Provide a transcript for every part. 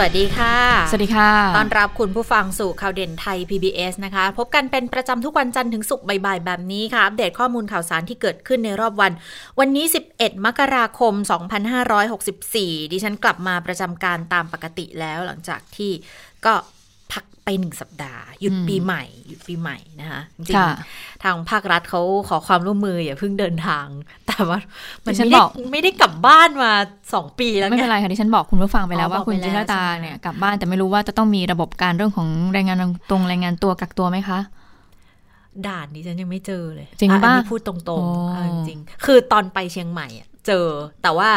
วัสดีค่ะ สวัสดีค่ะต้อนรับคุณผู้ฟังสู่ข่าวเด่นไทย PBS นะคะ พบกันเป็นประจำทุกวันจันทร์ถึงศุกร์บ่ายๆ แบบนี้ค่ะ อัปเดตข้อมูลข่าวสารที่เกิดขึ้นในรอบวัน วันนี้ 11 มกราคม 2564 ดิฉันกลับมาประจำการตามปกติแล้วหลังจากที่ก็พัก ไปหนึ่งสัปดาห์ หยุดปีใหม่ หยุดปีใหม่นะคะจริงค่ะๆทางภาครัฐเขาขอความร่วมมืออย่าเพิ่งเดินทาง แต่ว่ามันดิฉันไม่ได้บอกไม่ได้กลับบ้านมาสองปีแล้วไม่ไงเป็นไรค่ะที่ฉันบอกคุณผู้ฟังไปแล้วอ๋อว่าบอกคุณไปแล้วจิรตาใช่ไหมเนี่ยกลับบ้านแต่ไม่รู้ว่าจะต้องมีระบบการเรื่องของแรงงานตรงแรงงานตัวกักตัวไหมคะด่านนี้ฉันยังไม่เจอเลยจริงอะปะอันนี้พูดตรงโอ้ๆเอาจริงๆคือตอนไปเชียงใหม่อะเจอแต่ว่า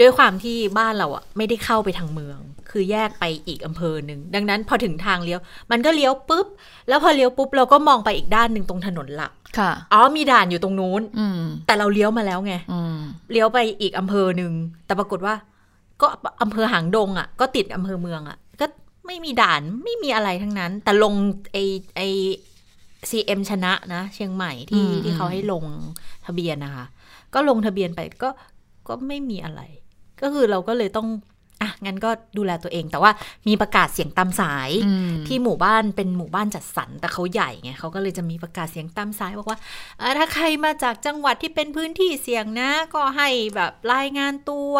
ด้วยความที่บ้านเราอะไม่ได้เข้าไปทางเมือง คือแยกไปอีกอำเภอหนึ่งดังนั้นพอถึงทางเลี้ยว มันก็เลี้ยวปุ๊บ แล้วพอเลี้ยวปุ๊บเราก็มองไปอีกด้านหนึ่งตรงถนนหลักค่ะอ๋อมีด่านอยู่ตรงนู้นอืมแต่เราเลี้ยวมาแล้วไงอืมเลี้ยวไปอีกอำเภอหนึ่งแต่ปรากฏว่า ก็อำเภอหางดงอะ ก็ติดอำเภอเมืองอะ ก็ไม่มีด่านไม่มีอะไรทั้งนั้น แต่ลงไอ้ไอ้ CM ชนะนะ เชียงใหม่ที่อืมที่เขาให้ลงทะเบียนนะคะ ก็ลงทะเบียนไปก็ก็ไม่มีอะไร ก็คือเราก็เลยต้อง อะงั้นก็ดูแลตัวเองแต่ว่ามีประกาศเสียงตามสายอืมที่หมู่บ้านเป็นหมู่บ้านจัดสรรแต่เขาใหญ่ไงเขาก็เลยจะมีประกาศเสียงตามสายบอกว่าเอ่อถ้าใครมาจากจังหวัดที่เป็นพื้นที่เสี่ยงนะ ก็ให้แบบรายงานตัว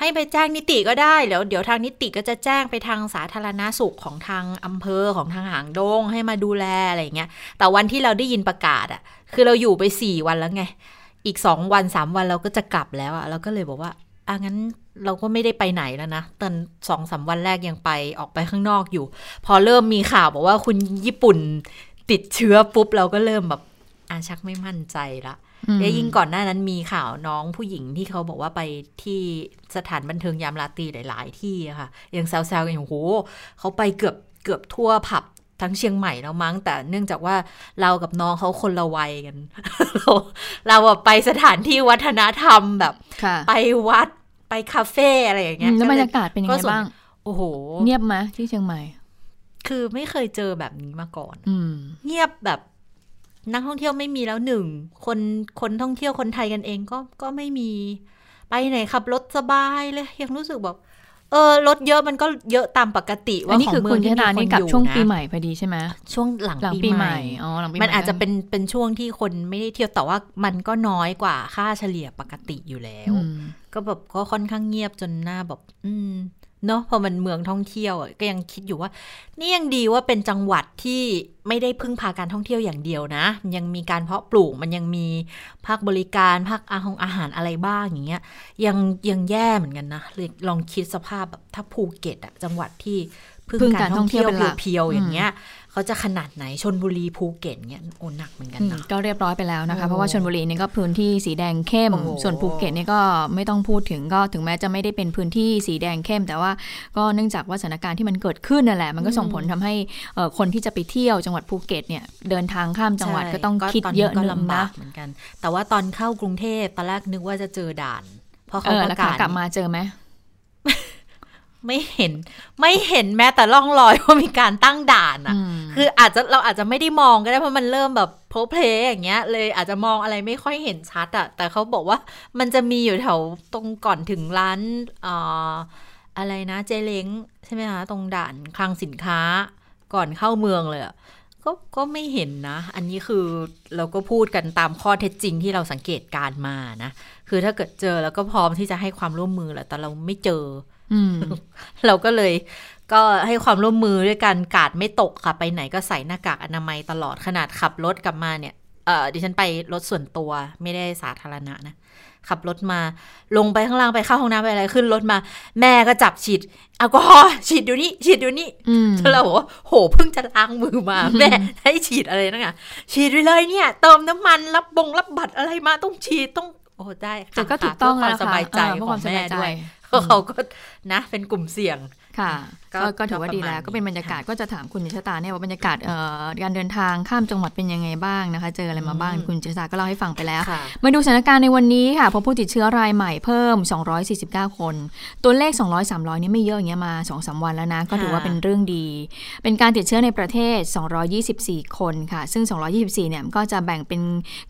ให้ไปแจ้งนิติก็ได้แล้วเดี๋ยวทางนิติก็จะแจ้งไปทางสาธารณาสุขของทางอำเภอของทางหางดงให้มาดูแลอะไรอย่างเงี้ยแต่วันที่เราได้ยินประกาศอะคือเราอยู่ไปสี่วันแล้วไง อีกสองวันสามวันเราก็จะกลับแล้วอะเราก็เลยบอกว่าอะงั้น เราก็ไม่ได้ไปไหนแล้วนะตอนสองสามวันแรกยังไปออกไปข้างนอกอยู่ พอเริ่มมีข่าวบอกว่าคุณญี่ปุ่นติดเชื้อปุ๊บเราก็เริ่มแบบอาชักไม่มั่นใจละอืมแล้วยิ่งก่อนหน้านั้นมีข่าวน้องผู้หญิงที่เขาบอกว่าไปที่สถานบันเทิงยามราตรีหลาย ๆ ที่อะค่ะยังแซวๆกันอยู่โหเขาไปเกือบเกือบทั่วผับทั้งเชียงใหม่แล้วมั้ง แต่เนื่องจากว่าเรากับน้องเขาคนละวัยกัน เราเราอะไปสถานที่วัฒนธรรมแบบค่ะไปวัด ไปคาเฟ่อะไรอย่างอืเงี้ยมแล้วบรรยาก็กาศเป็นยังก็ไงส่วนบ้าง โอ้โห เงียบไหมที่เชียงใหม่ คือไม่เคยเจอแบบนี้มาก่อน อืมเงียบแบบนักท่องเที่ยวไม่มีแล้วหนึ่งคนคนท่องเที่ยวคนไทยกันเองก็ก็ไม่มีไปไหนขับรถสบายเลย ยังรู้สึกแบบเออรถเยอะมันก็เยอะตามปกติอัว่านนี้ของคือเมืคุองณที่ชมีนาคนนี่กลัอบยู่ช่วงนะปีใหม่พอดีใช่ไหมช่วงหลังหลังปีปีใหใหม่ม่อ๋อหลังปีใหม่มันอาจจะเป็นเป็นช่วงที่คนไม่ได้เที่ยวแต่ว่ามันก็น้อยกว่าค่าเฉลี่ยปกติอยู่แล้วอืม ก็แบบก็ค่อนข้างเงียบจนหน้าแบบ อืมเนาะพอมันเมืองท่องเที่ยวอะก็ยังคิดอยู่ว่า นี่ยังดีว่าเป็นจังหวัดที่ไม่ได้พึ่งพาการท่องเที่ยวอย่างเดียวนะมันยังมีการเพาะปลูกมันยังมีภาคบริการภาคอาหงอาหารอะไรบ้างอย่างเงี้ย ยังยังแย่เหมือนกันนะเลยลองคิดสภาพแบบถ้าภูเก็ตอะจังหวัดที่พึ่งพึ่งกาการรท่ท่อองงเที่เที่ยยววเป็นหลักเพียวๆอย่างเงี้ย เขาจะขนาดไหนชลบุรีภูเก็ตเงี้ยโอ้หนักเหมือนกันอืมนะก็เรียบร้อยไปแล้วนะคะโอ้เพราะว่าชลบุรีนี่ก็พื้นที่สีแดงเข้มโอ้โหส่วนภูเก็ตนี่ก็ไม่ต้องพูดถึงก็ถึงแม้จะไม่ได้เป็นพื้นที่สีแดงเข้ม แต่ว่าก็เนื่องจากว่าสถานการณ์ที่มันเกิดขึ้นนั่นแหละ มันก็ส่งผลทำให้เอ่อคนที่จะไปเที่ยวจังหวัดภูเก็ตเนี่ยเดินทางข้ามจังหวัดใช่ก็ต้องคิดตนเยนี้อะก็นึงลำบานะกเหมือนกัน แต่ว่าตอนเข้ากรุงเทพตอนแรกนึกว่าจะเจอด่านเพราะเอเขาอประแล้วกาขาศกลับมาเจอไหม ไม่เห็น ไม่เห็นแม้แต่ร่องรอยว่ามีการตั้งด่านอะอืมคืออาจจะเราอาจจะไม่ได้มองก็ได้เพราะมันเริ่มแบบโพเพลอย่างเงี้ย เลยอาจจะมองอะไรไม่ค่อยเห็นชัดอะแต่เขาบอกว่ามันจะมีอยู่แถวตรงก่อนถึงร้านเอ่ออะไรนะเจเล้งใช่ไหมคะตรงด่านคลังสินค้าก่อนเข้าเมืองเลยอะก็ก็ไม่เห็นนะ อันนี้คือเราก็พูดกันตามข้อเท็จจริงที่เราสังเกตการณ์มานะ คือถ้าเกิดเจอแล้วก็พร้อมที่จะให้ความร่วมมือแหละแต่เราไม่เจออืม เราก็เลยก็ให้ความร่วมมือด้วยการกาดไม่ตกค่ะ ไปไหนก็ใส่หน้ากากอนามัยตลอดขนาดขับรถกลับมาเนี่ยเออดิฉันไปรถส่วนตัวไม่ได้สาธารณะนะขับรถมาลงไปข้างล่างไปเข้าห้องน้ำไปอะไรขึ้นรถมา แม่ก็จับฉีดแอลกอฮอล์ฉีดอยู่นี่ฉีดอยู่นี่อืมจนเราบอกว่าโหเพิ่งจะล้างมือมา แม่ให้ฉีดอะไรนะไงฉีดไปเลยเนี่ย เติมน้ำมันรับบงรับบัตรอะไรมาต้องฉีดต้องโอ้ได้ค่ะแต่ก็ถูกต้องเพื่อความแล้วสค่ะบายใจเพื่อขคอวามงสแม่บายใจด้วย เพราะเขาก็นะเป็นกลุ่มเสี่ยงค่ะ ก็ถือว่าดีแล้ว ก็เป็นบรรยากาศก็จะถามคุณชะตาเนี่ยว่าบรรยากาศการเดินทางข้ามจังหวัดเป็นยังไงบ้างนะคะ เจออะไรมาบ้างคุณชะตาก็เล่าให้ฟังไปแล้ว มาดูสถานการณ์ในวันนี้ค่ะพบผู้ติดเชื้อรายใหม่เพิ่ม 249 คน ตัวเลข 200 300นี่ไม่เยอะอย่างเงี้ยมา2อสวันแล้วนะก็ถือว่าเป็นเรื่องดี เป็นการติดเชื้อในประเทศ 224 คนค่ะ ซึ่ง 224 เนี่ยก็จะแบ่งเป็น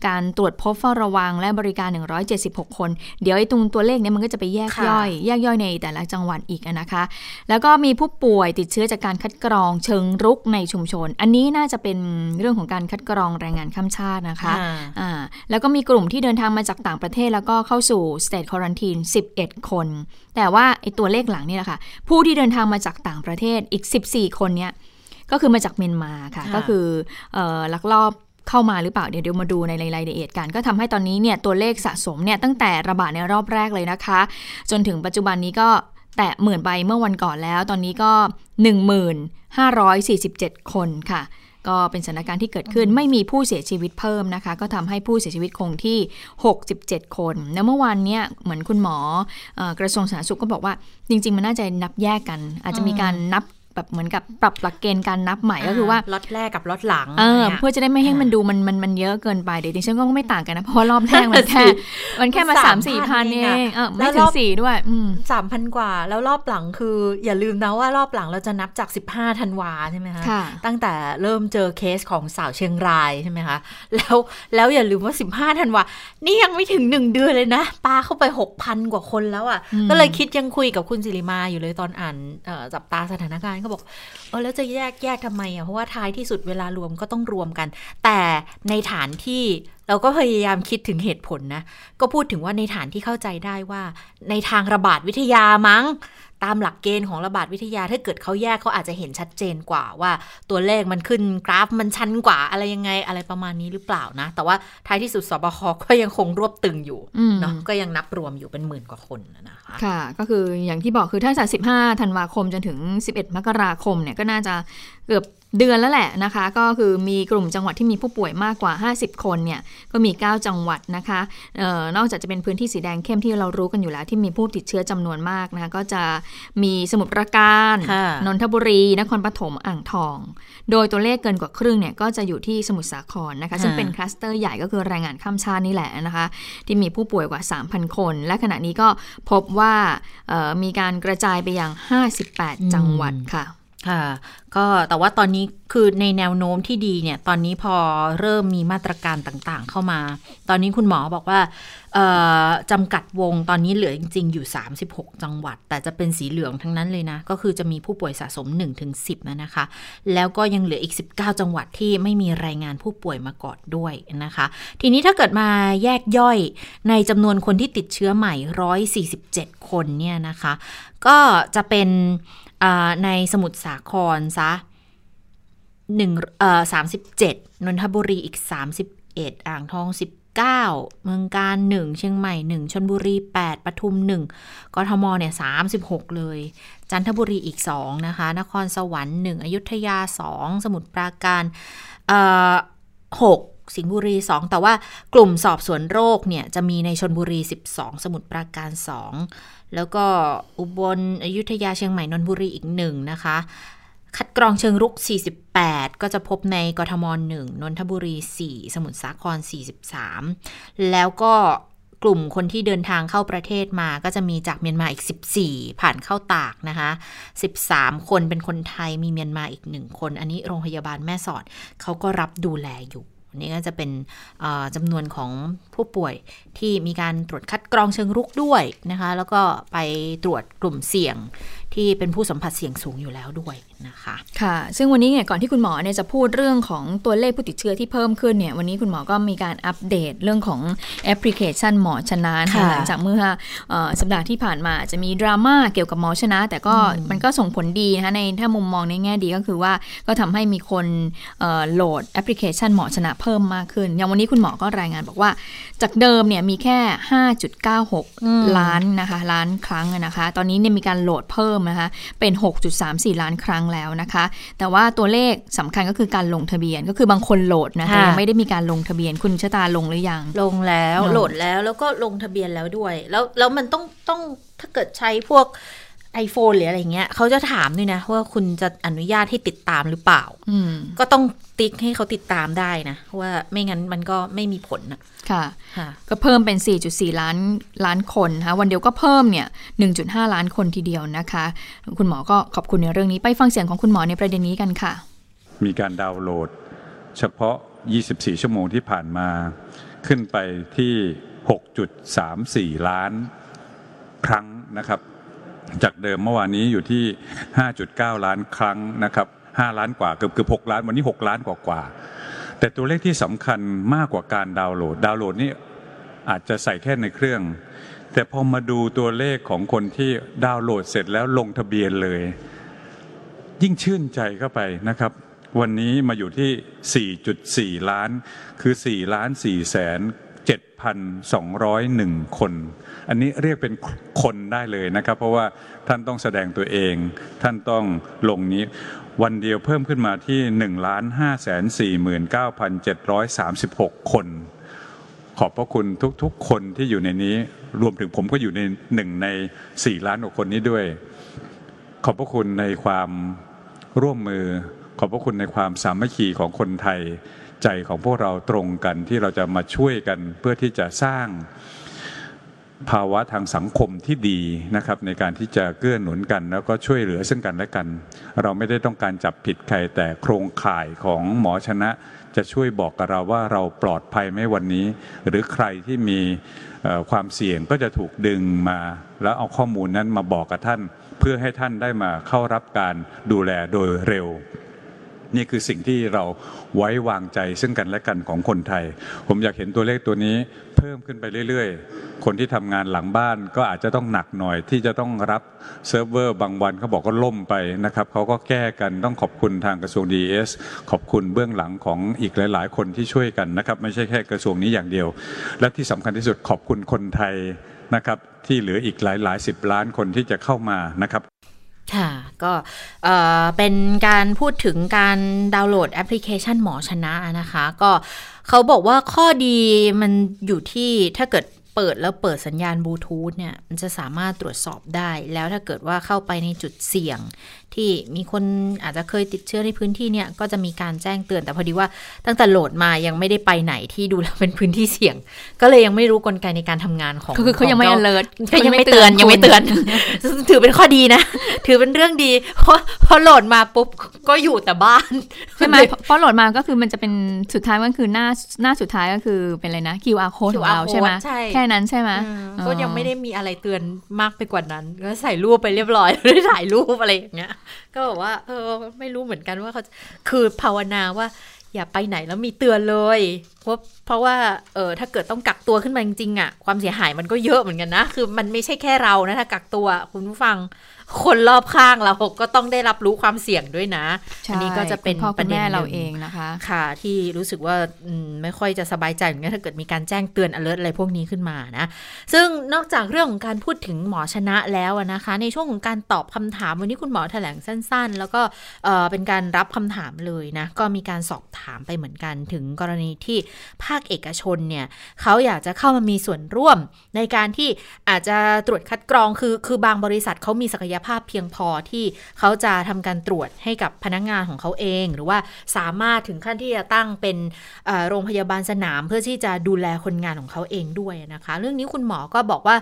การตรวจพบเฝ้าระวังและบริการ 176 คน เดี๋ยวไอ้ตรงตัวเลขเนี่ยมันก็จะไปแยกย่อย แยกย่อยในแต่ละจังหวัดอีกนะคะ แล้วก็มีผู้ป่วยติดเชื้อจากการคัดกรองเชิงรุกในชุมชน อันนี้น่าจะเป็นเรื่องของการคัดกรองแรงงานข้ามชาตินะคะอ่าแล้วก็มีกลุ่มที่เดินทางมาจากต่างประเทศแล้วก็เข้าสู่สเตทคอรันทีน11 คน แต่ว่าไอ้ตัวเลขหลังนี่แหละค่ะ ผู้ที่เดินทางมาจากต่างประเทศอีก 14 คนเนี้ยก็คือมาจากเมียนมาค่ะ ก็คือลักลอบเข้ามาหรือเปล่าเดี๋ยวเดี๋ยวมาดูในรายละเอียดกัน ก็ทำให้ตอนนี้เนี่ยตัวเลขสะสมเนี่ยตั้งแต่ระบาดในรอบแรกเลยนะคะ จนถึงปัจจุบันนี้ก็ แตะหมื่นใบเมื่อวันก่อนแล้ว ตอนนี้ก็ 1547 คนค่ะ ก็เป็นสถานการณ์ที่เกิดขึ้นไม่มีผู้เสียชีวิตเพิ่มนะคะ ก็ทำให้ผู้เสียชีวิตคงที่ 67 คน แล้วเมื่อวานเนี่ยเหมือนคุณหมอกระทรวงสาธารณสุขก็บอกว่าจริง ๆ มันน่าจะนับแยกกัน อาจจะมีการนับ แบบเหมือนกับปรับหลักเกณฑ์การนับใหม่ก็คือว่าล็อตแรกกับล็อตหลังเออเพื่อจะได้ไม่ให้มันดูมันมันมันเยอะเกินไปเดี๋ยวดิฉันก็ไม่ต่างกันนะเพราะรอบแรกมันแค่มันแค่มาสามสี่พันเองเออไม่ถึงสี่ด้วยสามพันกว่า แล้วรอบหลังคือ อย่าลืมนะว่ารอบหลังเราจะนับจากสิบห้าธันวาใช่ไหมคะตั้งแต่เริ่มเจอเคสของสาวเชียงรายใช่ไหมคะแล้วแล้วอย่าลืมว่าสิบห้าธันวานี่ยังไม่ถึงหนึ่งเดือนเลยนะปาเข้าไปหกพันกว่าคนแล้วอะก็เลยคิดยังคุยกับคุณสิริมาอยู่เลยตอนอ่านจับตาสถานการณ์ก็บอกเออแล้วจะแยกแยกทำไมอะเพราะว่าท้ายที่สุดเวลารวมก็ต้องรวมกัน แต่ในฐานที่เราก็พยายามคิดถึงเหตุผลนะ ก็พูดถึงว่าในฐานที่เข้าใจได้ว่า ในทางระบาดวิทยามั้ง ตามหลักเกณฑ์ของระบาดวิทยาถ้าเกิดเขาแยกเขาอาจจะเห็นชัดเจนกว่าว่าตัวเลขมันขึ้นกราฟมันชันกว่าอะไรยังไงอะไรประมาณนี้หรือเปล่านะ แต่ว่าท้ายที่สุดสบคก็ยังคงรวบตึงอยู่เนาะก็ยังนับรวมอยู่เป็นหมื่นกว่าคนนะคะค่ะ ก็คืออย่างที่บอกคือถ้าจาก15ธันวาคมจนถึง 11 มกราคมเนี่ยก็น่าจะเกือบ เดือนแล้วแหละนะคะ ก็คือมีกลุ่มจังหวัดที่มีผู้ป่วยมากกว่า 50 คนเนี่ยก็มี 9 จังหวัดนะคะออนอกจากจะเป็นพื้นที่สีแดงเข้มที่เรารู้กันอยู่แล้วที่มีผู้ติดเชื้อจำนวนมากนะคะก็จะมีสมุทรปราการนนทบุรี นครปฐมอ่างทอง โดยตัวเลขเกินกว่าครึ่งเนี่ยก็จะอยู่ที่สมุทรสาครนะคะ ซึ่งเป็นคลัสเตอร์ใหญ่ก็คือแรงงานข้ามชาตินี่แหละนะคะ ที่มีผู้ป่วยกว่า 3,000 คน และขณะนี้ก็พบว่ามีการกระจายไปยัง58 จังหวัดค่ะ ค่ะ ก็แต่ว่าตอนนี้คือในแนวโน้มที่ดีเนี่ย ตอนนี้พอเริ่มมีมาตรการต่างๆ เข้ามา ตอนนี้คุณหมอบอกว่าจำกัดวงตอนนี้เหลือจริง ๆ อยู่ 36 จังหวัด แต่จะเป็นสีเหลืองทั้งนั้นเลยนะ ก็คือจะมีผู้ป่วยสะสม 1-10นะนะคะ แล้วก็ยังเหลืออีก 19 จังหวัดที่ไม่มีรายงานผู้ป่วยมาก่อนด้วยนะคะ ทีนี้ถ้าเกิดมาแยกย่อยในจำนวนคนที่ติดเชื้อใหม่ 147 คนเนี่ยนะคะ ก็จะเป็น ในสมุทรสาครซะหนึ่งเอ่อสามสิบเจ็ดนนทบุรีอีกสามสิบเอ็ดอ่างทองสิบเก้าเมืองการหนึ่งเชียงใหม่หนึ่งชนบุรีแปดปทุมหนึ่งกทมเนี่ยสามสิบหกเลย จันทบุรีอีกสองนะคะ นครสวรรค์หนึ่งอยุธยาสองสมุทรปราการเอ่อหกสิงห์บุรี 2 แต่ว่ากลุ่มสอบสวนโรคเนี่ยจะมีในชนบุรี 12 สมุทรปราการ 2 แล้วก็อุบลอยุธยาเชียงใหม่นนทบุรีอีกหนึ่งนะคะ คัดกรองเชิงรุก 48 ก็จะพบในกทม1นนทบุรี 4 สมุทรสาคร 43 แล้วก็กลุ่มคนที่เดินทางเข้าประเทศมาก็จะมีจากเมียนมาอีก 14 ผ่านเข้าตากนะคะ 13 คนเป็นคนไทยมีเมียนมาอีกหนึ่งคน อันนี้โรงพยาบาลแม่สอดเขาก็รับดูแลอยู่ นี่ก็จะเป็นจำนวนของผู้ป่วยที่มีการตรวจคัดกรองเชิงรุกด้วยนะคะ แล้วก็ไปตรวจกลุ่มเสี่ยง ที่เป็นผู้สัมผัสเสี่ยงสูงอยู่แล้วด้วยนะคะค่ะ ซึ่งวันนี้เนี่ยก่อนที่คุณหมอเนี่ยจะพูดเรื่องของตัวเลขผู้ติดเชื้อที่เพิ่มขึ้นเนี่ยวันนี้คุณหมอก็มีการอัปเดตเรื่องของแอปพลิเคชันหมอชนะหลังจากเมื่อสัปดาห์ที่ผ่านมาจะมีดราม่าเกี่ยวกับหมอชนะ แต่ก็มันก็ส่งผลดีนะคะในถ้ามุมมองในแง่ดีก็คือว่าก็ทำให้มีคนโหลดแอปพลิเคชันหมอชนะเพิ่มมากขึ้น อย่างวันนี้คุณหมอก็รายงานบอกว่า จากเดิมเนี่ยมีแค่ 5.96 ล้านนะคะล้านครั้งนะคะ ตอนนี้เนี่ยมีการโหลดเพิ่มนะคะเป็น 6.34 ล้านครั้งแล้วนะคะ แต่ว่าตัวเลขสำคัญก็คือการลงทะเบียนก็คือบางคนโหลดนะแต่ยังไม่ได้มีการลงทะเบียนคุณชะตาลงหรือยัง ลงแล้วโหลดแล้วแล้วก็ลงทะเบียนแล้วด้วย แล้วแล้วมันต้องต้องถ้าเกิดใช้พวก iPhone หรืออะไรเงี้ยเขาจะถามด้วยนะ ว่าคุณจะอนุญาตให้ติดตามหรือเปล่าอืมก็ต้องติ๊กให้เขาติดตามได้นะว่าไม่งั้นมันก็ไม่มีผลนะค่ะค่ะก็เพิ่มเป็น 4.4 ล้านล้านคนนะคะวันเดียวก็เพิ่มเนี่ย 1.5 ล้านคนทีเดียวนะคะ คุณหมอก็ขอบคุณในเรื่องนี้ไปฟังเสียงของคุณหมอในประเด็นนี้กันค่ะ มีการดาวน์โหลด เฉพาะ 24 ชั่วโมงที่ผ่านมาขึ้นไปที่ 6.34 ล้านครั้งนะครับ จากเดิมเมื่อวานนี้อยู่ที่ 5.9 ล้านครั้งนะครับ 5 ล้านกว่าเกือบเกือบ6ล้านวันนี้ 6 ล้านกว่ากว่า แต่ตัวเลขที่สำคัญมากกว่าการดาวน์โหลด ดาวน์โหลดนี่อาจจะใส่แค่ในเครื่อง แต่พอมาดูตัวเลขของคนที่ดาวน์โหลดเสร็จแล้วลงทะเบียนเลย ยิ่งชื่นใจเข้าไปนะครับวันนี้มาอยู่ที่ 4.4 ล้าน คือ 4 ล้าน4แสน 7,201 คน อันนี้เรียกเป็นคนได้เลยนะครับ เพราะว่าท่านต้องแสดงตัวเอง ท่านต้องลงนี้ วันเดียวเพิ่มขึ้นมาที่ 1,549,736 คน ขอบพระคุณทุกๆ คนที่อยู่ในนี้ รวมถึงผมก็อยู่ในหนึ่งใน 4 ล้านกว่าคนนี้ด้วย ขอบพระคุณในความร่วมมือ ขอบพระคุณในความสามัคคีของคนไทย ใจของพวกเราตรงกันที่เราจะมาช่วยกันเพื่อที่จะสร้างภาวะทางสังคมที่ดีนะครับ ในการที่จะเกื้อหนุนกัน แล้วก็ช่วยเหลือซึ่งกันและกัน เราไม่ได้ต้องการจับผิดใครแต่โครงข่ายของหมอชนะ จะช่วยบอกกับเราว่าเราปลอดภัยไหมวันนี้ หรือใครที่มีความเสี่ยงก็จะถูกดึงมา แล้วเอาข้อมูลนั้นมาบอกกับท่าน เพื่อให้ท่านได้มาเข้ารับการดูแลโดยเร็ว นี่คือสิ่งที่เราไว้วางใจซึ่งกันและกันของคนไทย ผมอยากเห็นตัวเลขตัวนี้เพิ่มขึ้นไปเรื่อยๆ คนที่ทำงานหลังบ้านก็อาจจะต้องหนักหน่อยที่จะต้องรับเซิร์ฟเวอร์บางวันเขาบอกก็ล่มไปนะครับเขาก็แก้กันต้องขอบคุณทางกระทรวง DESขอบคุณเบื้องหลังของอีกหลาย ๆ คนที่ช่วยกันนะครับ ไม่ใช่แค่กระทรวงนี้อย่างเดียว และที่สำคัญที่สุดขอบคุณคนไทยนะครับที่เหลืออีกหลายๆสิบล้านคนที่จะเข้ามานะครับ ค่ะ ก็เอ่อเป็นการพูดถึงการดาวน์โหลดแอปพลิเคชันหมอชนะนะคะ ก็เขาบอกว่าข้อดีมันอยู่ที่ถ้าเกิดเปิดแล้วเปิดสัญญาณบลูทูธเนี่ยมันจะสามารถตรวจสอบได้ แล้วถ้าเกิดว่าเข้าไปในจุดเสี่ยง ที่มีคนอาจจะเคยติดเชื้อในพื้นที่เนี่ยก็จะมีการแจ้งเตือนแต่พอดีว่าตั้งแต่โหลดมายังไม่ได้ไปไหนที่ดูแล้วเป็นพื้นที่เสี่ยง ก็เลยยังไม่รู้กลไกในการทำงานของคือเขายังไม่ขจ้ alert ก็ยังไม่เตือนยังไม่เตือน ถือเป็นข้อดีนะ ถือเป็นเรื่องดี เพราะพอโหลดมาปุ๊บก็อยู่แต่บ้านใช่ไหมเพราะเพราะโหลดมาก็คือมันจะเป็นสุดท้ายก็คือหน้าหน้าสุดท้ายก็คือเป็นอะไรนะ QR code ของเราใช่ไหมใช่แค่นั้นใช่ไหมอืมก็ยังไม่ได้มีอะไรเตือนมากไปกว่านั้นก็ใส่รูปไปเรียบร้อยไม่ได้ถ่ายรูปอะไรอย่างเงี้ยก็บอกว่า เออ ไม่รู้เหมือนกันว่าเขาคือภาวนาว่า อย่าไปไหนแล้วมีเตือนเลยเพราะเพราะว่าเออถ้าเกิดต้องกักตัวขึ้นมาจริงๆอะ ความเสียหายมันก็เยอะเหมือนกันนะ คือมันไม่ใช่แค่เรานะถ้ากักตัวคุณผู้ฟัง คนรอบข้างเราก็ต้องได้รับรู้ความเสี่ยงด้วยนะใช่อันนี้ก็จะเป็นคุณพ่อปคุระณเด็นแม่เราหนึ่เองนะคะ ค่ะ ที่รู้สึกว่าอืมไม่ค่อยจะสบายใจเหมือนกันถ้าเกิดมีการแจ้งเตือน alert อะไรพวกนี้ขึ้นมานะ ซึ่งนอกจากเรื่องของการพูดถึงหมอชนะแล้วอะนะคะ ในช่วงของการตอบคำถามวันนี้คุณหมอแถลงสั้น ๆ แล้วก็เอ่อเป็นการรับคำถามเลยนะ ก็มีการสอบถามไปเหมือนกันถึงกรณีที่ภาคเอกชนเนี่ยเขาอยากจะเข้ามามีส่วนร่วมในการที่อาจจะตรวจคัดกรองคือคือบางบริษัทเขามีศักยภาพเพียงพอที่เขาจะทำการตรวจให้กับพนักงานของเขาเอง หรือว่าสามารถถึงขั้นที่จะตั้งเป็นโรงพยาบาลสนาม เพื่อที่จะดูแลคนงานของเขาเองด้วยนะคะ เรื่องนี้คุณหมอก็บอกว่า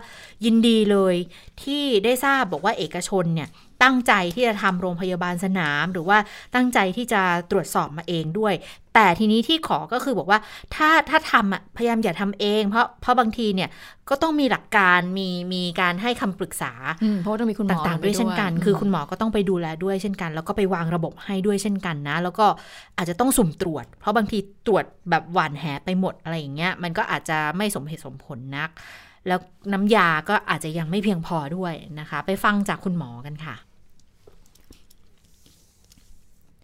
ยินดีเลยที่ได้ทราบบอกว่าเอกชนเนี่ย ตั้งใจที่จะทำโรงพยาบาลสนาม หรือว่าตั้งใจที่จะตรวจสอบมาเองด้วย แต่ทีนี้ที่ขอก็คือบอกว่าถ้าถ้าทำอะพยายามอย่าทำเอง เพราะเพราะบางทีเนี่ยก็ต้องมีหลักการมีมีการให้คำปรึกษาอืมเพราะว่าต้องมีคุณหมอต่างๆลด้วยเช่นกัน คือคุณมหมอก็ต้องไปดูแลด้วยเช่นกัน แล้วก็ไปวางระบบให้ด้วยเช่นกันนะ แล้วก็อาจจะต้องสุ่มตรวจ เพราะบางทีตรวจแบบหวานแหไปหมดอะไรอย่างเงี้ยมันก็อาจจะไม่สมเหตุสมผลนักแล้วน้ำยาก็อาจจะยังไม่เพียงพอด้วยนะคะ ไปฟังจากคุณหมอกันค่ะ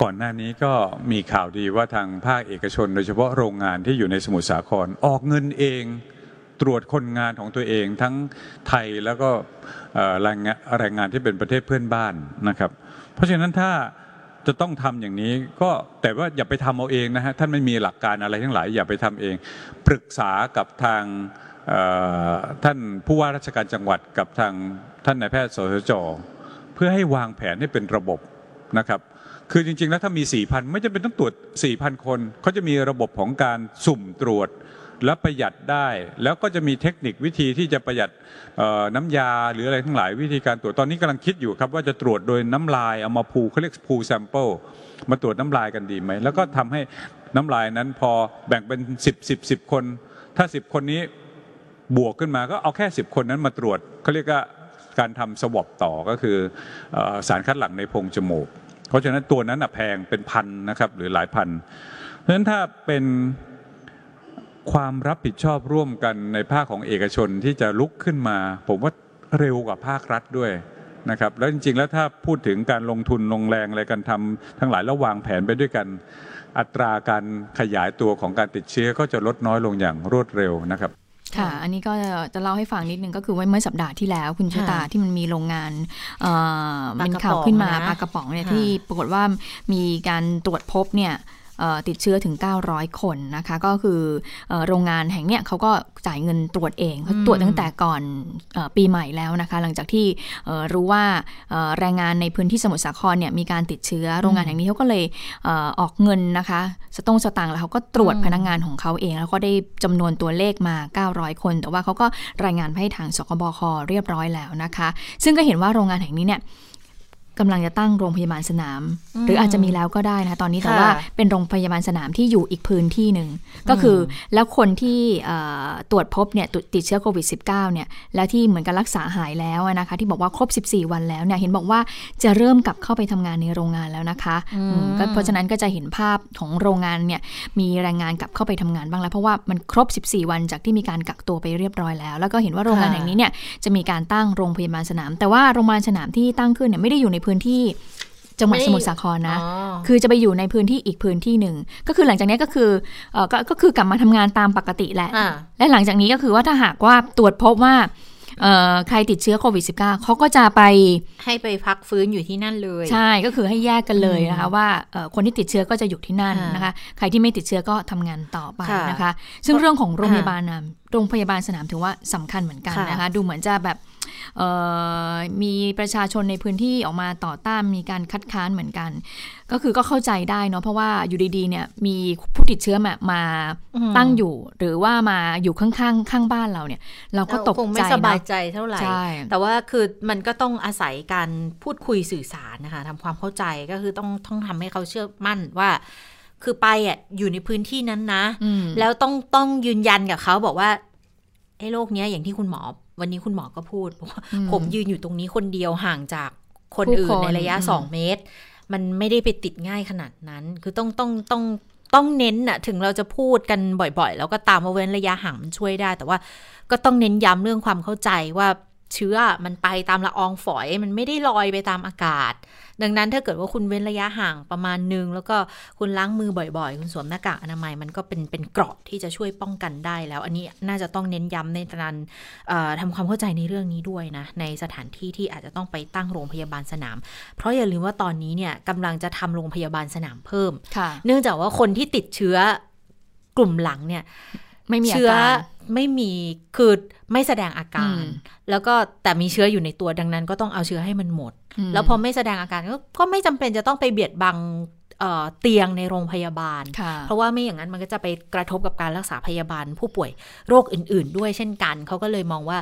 ก่อนหน้านี้ก็มีข่าวดีว่าทางภาคเอกชน โดยเฉพาะโรงงานที่อยู่ในสมุทรสาครออกเงินเองตรวจคนงานของตัวเองทั้งไทยแล้วก็แรงงานแรงงานที่เป็นประเทศเพื่อนบ้านนะครับ เพราะฉะนั้นถ้าจะต้องทำอย่างนี้ก็แต่ว่าอย่าไปทำเอาเองนะฮะท่านไม่มีหลักการอะไรทั้งหลาย อย่าไปทำเอง ปรึกษากับทางท่านผู้ว่าราชการจังหวัดกับทางท่านนายแพทย์สสจเพื่อให้วางแผนให้เป็นระบบนะครับ คือจริงๆแล้วถ้ามี 4,000 ไม่จำเป็นต้องตรวจ 4,000 คนเขาจะมีระบบของการสุ่มตรวจและประหยัดได้ แล้วก็จะมีเทคนิควิธีที่จะประหยัดน้ำยาหรืออะไรทั้งหลายวิธีการตรวจตอนนี้กำลังคิดอยู่ครับว่าจะตรวจโดยน้ำลายเอามาพูเขาเรียกพูแซมเปิลมาตรวจน้ำลายกันดีไหม แล้วก็ทำให้น้ำลายนั้นพอแบ่งเป็น 10 10 10 คน ถ้า 10 คนนี้บวกขึ้นมาก็เอาแค่ 10 คนนั้นมาตรวจเขาเรียกว่าการทำสวอปต่อก็คือเออสารคัดหลั่งในโพรงจมูก เพราะฉะนั้นตัวนั้นน่ะแพงเป็นพันนะครับ หรือหลายพัน เพราะฉะนั้นถ้าเป็นความรับผิดชอบร่วมกันในภาคของเอกชนที่จะลุกขึ้นมา ผมว่าเร็วกว่าภาครัฐด้วยนะครับแล้วจริงๆแล้วถ้าพูดถึงการลงทุนลงแรงอะไรกันทำทั้งหลายแล้ววางแผนไปด้วยกัน อัตราการขยายตัวของการติดเชื้อก็จะลดน้อยลงอย่างรวดเร็วนะครับ ค่ะ อันนี้ก็จะเล่าให้ฟังนิดนึงก็คือว่าเมื่อสัปดาห์ที่แล้วคุณชะตาค่ะที่มันมีโรงงานเอ่อปลากระป๋องเป็นข่าวขึ้นมานะปลากระป๋องเนี่ยค่ะที่ปรากฏว่ามีการตรวจพบเนี่ยเอ่อ ติดเชื้อถึง 900 คนนะคะ ก็คือเอ่อโรงงานแห่งเนี้ยเขาก็จ่ายเงินตรวจเองเขาตรวจตั้งแต่ก่อนเออปีใหม่แล้วนะคะ หลังจากที่เอ่อรู้ว่าเอ่อแรงงานในพื้นที่สมุทรสาครเนี่ยมีการติดเชื้อโรงงานแห่งนี้เขาก็เลยเอ่อออกเงินนะคะสตงสตางค์แล้วเขาก็ตรวจอืมพนักงานของเขาเอง แล้วก็ได้จำนวนตัวเลขมา 900 คน แต่ว่าเขาก็รายงานไปให้ทางสคบคเรียบร้อยแล้วนะคะ ซึ่งก็เห็นว่าโรงงานแห่งนี้เนี่ย กำลังจะตั้งโรงพยาบาลสนามอืมหรืออาจจะมีแล้วก็ได้นะคะตอนนี้แต่ค่ะว่าเป็นโรงพยาบาลสนามที่อยู่อีกพื้นที่หนึ่งก็คือแล้วคนที่เอ่อตรวจพบเนี่ยติดติดเชื้อโควิด -19 เนี่ยแล้วที่เหมือนกับรักษาหายแล้วอะนะคะ ที่บอกว่าครบ 14 วันแล้วเนี่ยเห็นบอกว่าจะเริ่มกลับเข้าไปทำงานในโรงงานแล้วนะคะอืมอืมก็เพราะฉะนั้นก็จะเห็นภาพของโรงงานเนี่ยมีแรงงานกลับเข้าไปทำงานบ้างแล้ว เพราะว่ามันครบ 14 วันจากที่มีการกักตัวไปเรียบร้อยแล้ว แล้วก็เห็นว่าโรงงานค่ะแห่งนี้เนี่ยจะมีการตั้งโรงพยาบาลสนาม แต่ว่าโรงพยาบาลสนามที่ตั้งขึ้นเนี่ยไม่ได้อยู่ในพื้นที่จังหวัดไม่ได้สมุทรสาครนะอ๋อคือจะไปอยู่ในพื้นที่อีกพื้นที่หนึ่ง ก็คือหลังจากนี้ก็คือเออก็ก็คือกลับมาทำงานตามปกติแหละอ่าและหลังจากนี้ก็คือว่าถ้าหากว่าตรวจพบว่าเอ่อใครติดเชื้อโควิด -19 เขาก็จะไปให้ไปพักฟื้นอยู่ที่นั่นเลย ใช่ก็คือให้แยกกันเลยอืมนะคะว่าเอ่อคนที่ติดเชื้อก็จะอยู่ที่นั่นค่ะนะคะ ใครที่ไม่ติดเชื้อก็ทำงานต่อไปค่ะนะคะ ซึ่งเรื่องของโรงค่ะพยาบาลนะโรงพยาบาลสนามถือว่าสำคัญเหมือนกันค่ะนะคะ ดูเหมือนจะแบบเอ่อ มีประชาชนในพื้นที่ออกมาต่อต้านมีการคัดค้านเหมือนกัน ก็คือก็เข้าใจได้เนาะเพราะว่าอยู่ดีๆเนี่ยมีผู้ติดเชื้อมามาอืมตั้งอยู่ หรือว่ามาอยู่ข้างๆข้างบ้านเราเนี่ย เราก็ตกคงใจไม่สบายเนาะใจเท่าไหร่ใช่แต่ว่าคือมันก็ต้องอาศัยการพูดคุยสื่อสารนะคะทำความเข้าใจก็คือต้องต้องทำให้เขาเชื่อมั่นว่าคือไปอะอยู่ในพื้นที่นั้นนะอืมแล้วต้องต้องยืนยันกับเขาบอกว่าไอ้โรคเนี้ยอย่างที่คุณหมอ วันนี้คุณหมอก็พูดบอกว่าอืมผมยืนอยู่ตรงนี้คนเดียวห่างจากคนผู้อื่นคนในระยะอืมสองเมตร มันไม่ได้ไปติดง่ายขนาดนั้น คือต้องต้องต้องต้องเน้นน่ะถึงเราจะพูดกันบ่อยๆ แล้วก็ตามว่าเว้นระยะห่างมันช่วยได้ แต่ว่าก็ต้องเน้นย้ำเรื่องความเข้าใจว่า เชื้อมันไปตามละอองฝอยมันไม่ได้ลอยไปตามอากาศ ดังนั้นถ้าเกิดว่าคุณเว้นระยะห่างประมาณนึง แล้วก็คุณล้างมือบ่อยๆ คุณสวมหน้ากากอนามัยมันก็เป็นเป็นเกราะที่จะช่วยป้องกันได้แล้ว อันนี้น่าจะต้องเน้นย้ำในการเอ่อทำความเข้าใจในเรื่องนี้ด้วยนะ ในสถานที่ที่อาจจะต้องไปตั้งโรงพยาบาลสนาม เพราะอย่าลืมว่าตอนนี้เนี่ยกำลังจะทำโรงพยาบาลสนามเพิ่มค่ะเนื่องจากว่าคนที่ติดเชื้อกลุ่มหลังเนี่ยไม่มีอาเชื้อการ ไม่มีคือไม่แสดงอาการอืมแล้วก็แต่มีเชื้ออยู่ในตัวดังนั้น ก็ต้องเอาเชื้อให้มันหมดมแล้วพอไม่แสดงอาการก็ก็ไม่จำเป็นจะต้องไปเบียดบังเอ่อเตียงในโรงพยาบาลค่ะเพราะว่าไม่อย่างนั้นมันก็จะไปกระทบกับการรักษาพยาบาล ผู้ป่วยโรคอื่น ๆ ด้วยเช่นกัน เขาก็เลยมองว่า